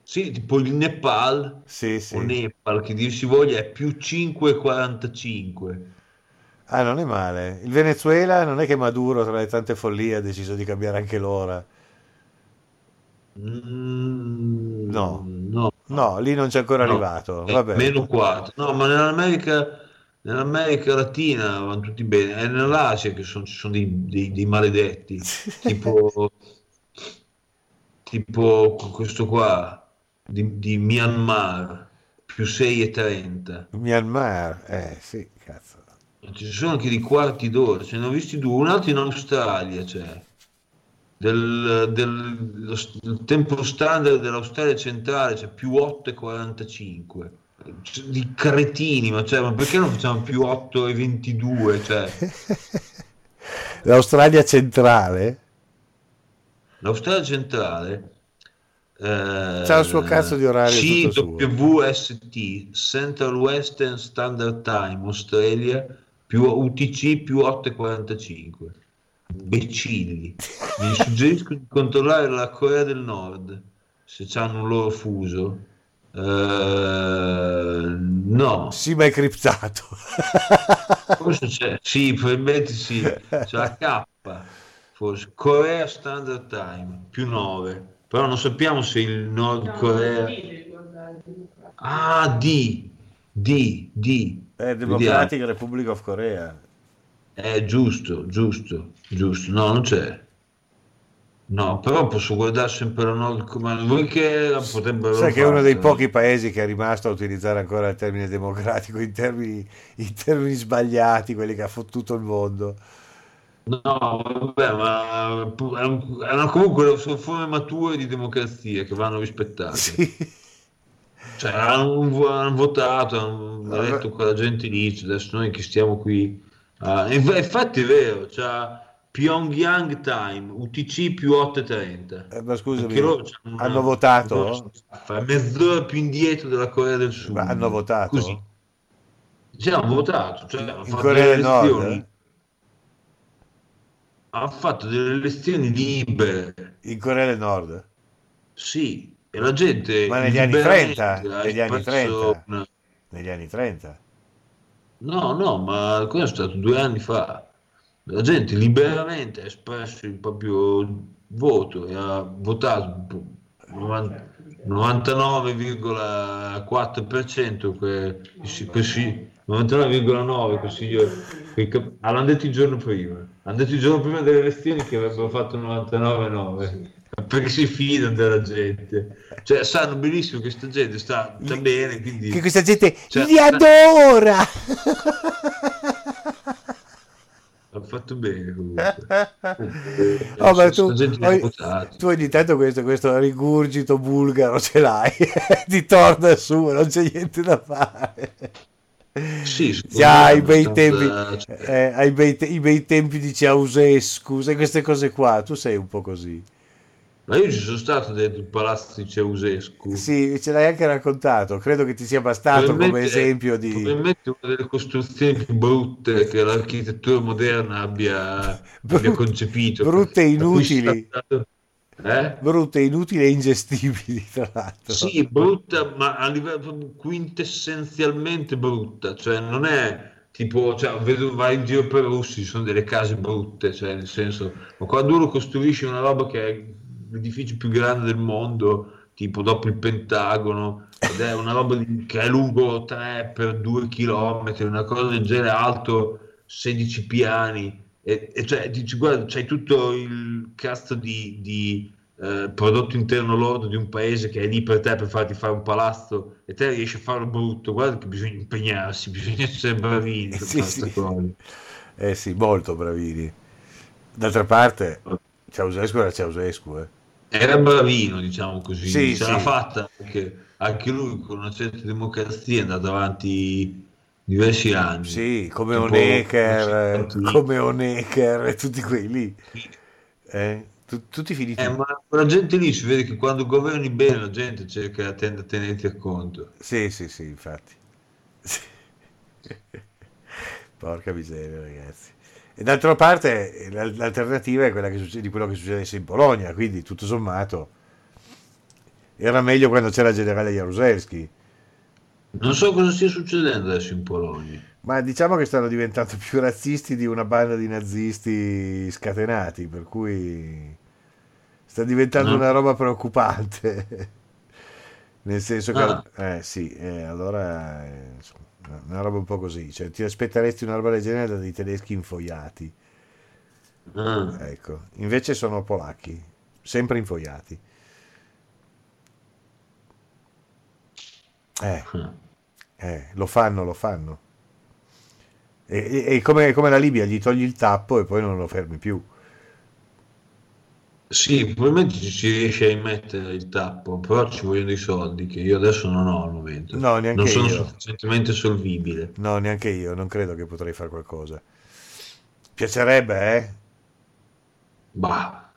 Sì, tipo il Nepal sì, sì. o Nepal, che dir si voglia, è più 5,45. Ah, non è male. Il Venezuela non è che Maduro, tra le tante follie, ha deciso di cambiare anche l'ora. Mm, no. no. no, lì non c'è ancora no, arrivato. Vabbè. Meno 4. No, ma nell'America nell'America Latina vanno tutti bene, è nell'Asia che sono, ci sono dei, dei, dei maledetti, *laughs* tipo, tipo questo qua di, di Myanmar, più 6,30. Myanmar, eh sì, cazzo. Ci sono anche di quarti d'ora, ce ne ho visti due, un altro in Australia, cioè. Del, del, il tempo standard dell'Australia centrale, cioè più 8,45 di cretini, ma, cioè, ma perché non facciamo più 8 e 22? Cioè? *laughs* L'Australia centrale? L'Australia centrale eh, c'ha il suo cazzo di orario CWST Central Western Standard Time Australia più UTC più 8,45 imbecilli mi suggerisco di controllare la Corea del Nord se hanno un loro fuso Uh, no, sì, ma è criptato. Forse c'è, sì, probabilmente sì. C'è la K, forse Corea Standard Time più 9, però non sappiamo se il Nord no, Corea. Ah, D, D, D. È Democratic Republic of Korea. È giusto, giusto, giusto. No, non c'è. No, però posso guardare sempre la Nord Command. Voi che potrebbero. Sai che è uno dei pochi paesi che è rimasto a utilizzare ancora il termine democratico in termini, in termini sbagliati, quelli che ha fottuto il mondo. No, vabbè, ma erano comunque sono forme mature di democrazia che vanno rispettate. Sì. *laughs* Cioè, hanno, hanno votato, hanno eletto quella gente lì, cioè, adesso noi che stiamo qui... Uh, infatti è vero, cioè, Pyongyang Time, UTC più 8.30. Eh, ma scusami, loro hanno una- votato? Fa mezz'ora più indietro della Corea del Sud. Ma hanno votato? Così. Sì, hanno votato. Cioè, hanno In fatto Corea delle del Nord? elezioni. Hanno fatto delle elezioni libere. In Corea del Nord? Sì, e la gente... Ma negli anni liberamente 30, ha negli anni espresso 30. una- Negli anni 30. No, no, ma questo è stato due anni fa. La gente liberamente ha espresso il proprio voto e ha votato 90 99,4% que, questi 99,9 quei signori quei cap- ah, l'hanno detto il giorno prima hanno detto il giorno prima delle elezioni che avrebbero fatto 99,9 perché si fidano della gente cioè sanno benissimo che questa gente sta, sta bene quindi Che questa gente Cioè, li adora! hanno fatto bene comunque *laughs* Oh, ma tu, ha votati. tu ogni tanto questo, questo rigurgito bulgaro ce l'hai, *laughs* ti torna su, non c'è niente da fare. Sì, secondo Sì, ah, me i bei tempi, cioè, eh, ai bei te- i bei tempi di Ceausescu, sai queste cose qua, tu sei un po' così. Ma io ci sono stato dentro il palazzo di Ceausescu. Sì, ce l'hai anche raccontato, credo che ti sia bastato come esempio di... Probabilmente una delle costruzioni più brutte che l'architettura moderna abbia, abbia Bru- concepito. brutte e inutili. Eh? brutte, inutili e ingestibili, tra l'altro. Sì, brutta, ma a livello quintessenzialmente brutta, cioè non è tipo, cioè, vedo, vai in giro per russi, ci sono delle case brutte, cioè nel senso, ma quando uno costruisce una roba che è l'edificio più grande del mondo, tipo dopo il Pentagono, ed è una roba di- che è lungo 3 per 2 km, una cosa del genere, alto 16 piani, e, e cioè dici, guarda, c'hai tutto il cazzo di, di, eh, prodotto interno lordo di un paese che è lì per te per farti fare un palazzo e te riesci a farlo brutto, guarda che bisogna impegnarsi, *laughs* bisogna essere bravini per Sì, sì. Eh sì, molto bravini. D'altra parte, Ceausescu era Ceausescu, eh. Era bravino, diciamo così, Sì, ce sì. l'ha fatta perché anche lui con una certa democrazia è andato avanti diversi anni. Sì, come Tipo, Honecker, come Honecker e tutti quelli lì. Eh, tu- tutti finiti. Eh, ma la gente lì si vede che quando governi bene la gente cerca tende a tenerti a conto. Sì, sì, sì, infatti. *laughs* Porca miseria, ragazzi. E d'altra parte l'al- l'alternativa è quella che succede, di quello che succedesse in Polonia, quindi tutto sommato era meglio quando c'era il generale Jaruzelski. Non so cosa stia succedendo adesso in Polonia. Ma diciamo che stanno diventando più razzisti di una banda di nazisti scatenati, per cui sta diventando No. una roba preoccupante. *laughs* Nel senso che, Ah. eh sì, eh, allora eh, insomma, una roba un po' così, cioè ti aspetteresti una roba del genere da dei tedeschi infoiati, Ah, ecco, invece sono polacchi, sempre infoiati. Eh, ah. eh, lo fanno, lo fanno. E, e- e come, come la Libia, gli togli il tappo e poi non lo fermi più. Sì, probabilmente ci si riesce a mettere il tappo, però ci vogliono i soldi che io adesso non ho al momento. No, neanche non sono io. sufficientemente solvibile. No, neanche io, non credo che potrei fare qualcosa. Piacerebbe, eh? Bah,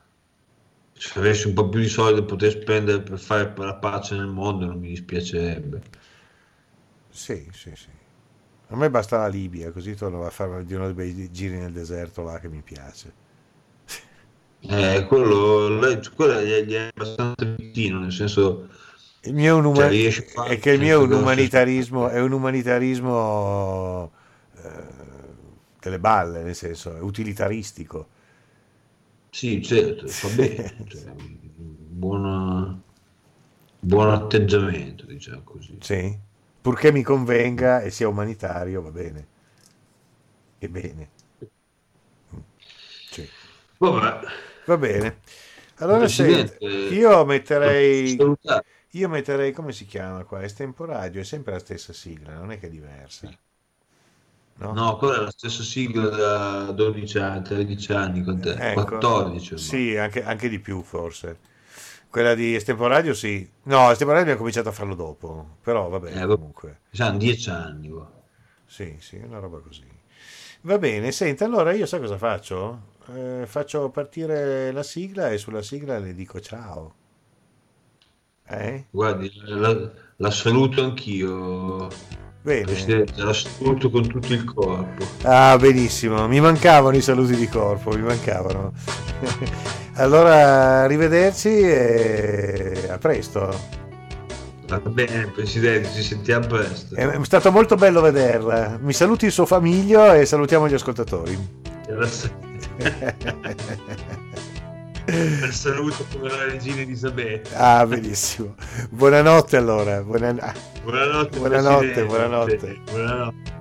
se avessi un po' più di soldi da poter spendere per fare la pace nel mondo non mi dispiacerebbe. Sì, sì, sì. A me basta la Libia, così torno a fare di uno dei bei giri nel deserto là che mi piace. Eh, quello, lei- quello gli è, è abbastanza vicino, nel senso, Il mio è un, uma- Cioè, a è che il mio è un umanitarismo, è un umanitarismo eh, delle balle, nel senso, è utilitaristico. sì, certo, fa bene, *laughs* cioè, buona- buon atteggiamento, diciamo così. Sì? Purché mi convenga e sia umanitario, va bene. E bene. Sì. Vabbè, Va bene. Allora, senti, io metterei, io metterei, come si chiama qua? Estemporadio, è sempre la stessa sigla, non è che è diversa. No? No, quella è la stessa sigla da 12 anni, 13 anni con te, Ecco. 14. ormai. Sì, anche, anche di più forse. Quella di Estemporadio sì. No, Estemporadio abbiamo cominciato a farlo dopo, però vabbè, Eh, comunque. Saranno 10 anni. guarda. Sì, sì, una roba così. Va bene, senta, allora io so cosa faccio? Eh, faccio partire la sigla e sulla sigla le dico ciao. Eh? Guardi, la, la saluto anch'io, Bene. Presidente, la saluto con tutto il corpo. Ah, benissimo, mi mancavano i saluti di corpo, mi mancavano. *laughs* allora, arrivederci e a presto. Va bene, Presidente, ci sentiamo presto. È stato molto bello vederla. Mi saluti il suo famiglio e salutiamo gli ascoltatori. La, la saluto come la regina Elisabetta. ah, benissimo. Buonanotte allora. Buona- Buonanotte, Buonanotte, Presidente. buonanotte. Buonanotte.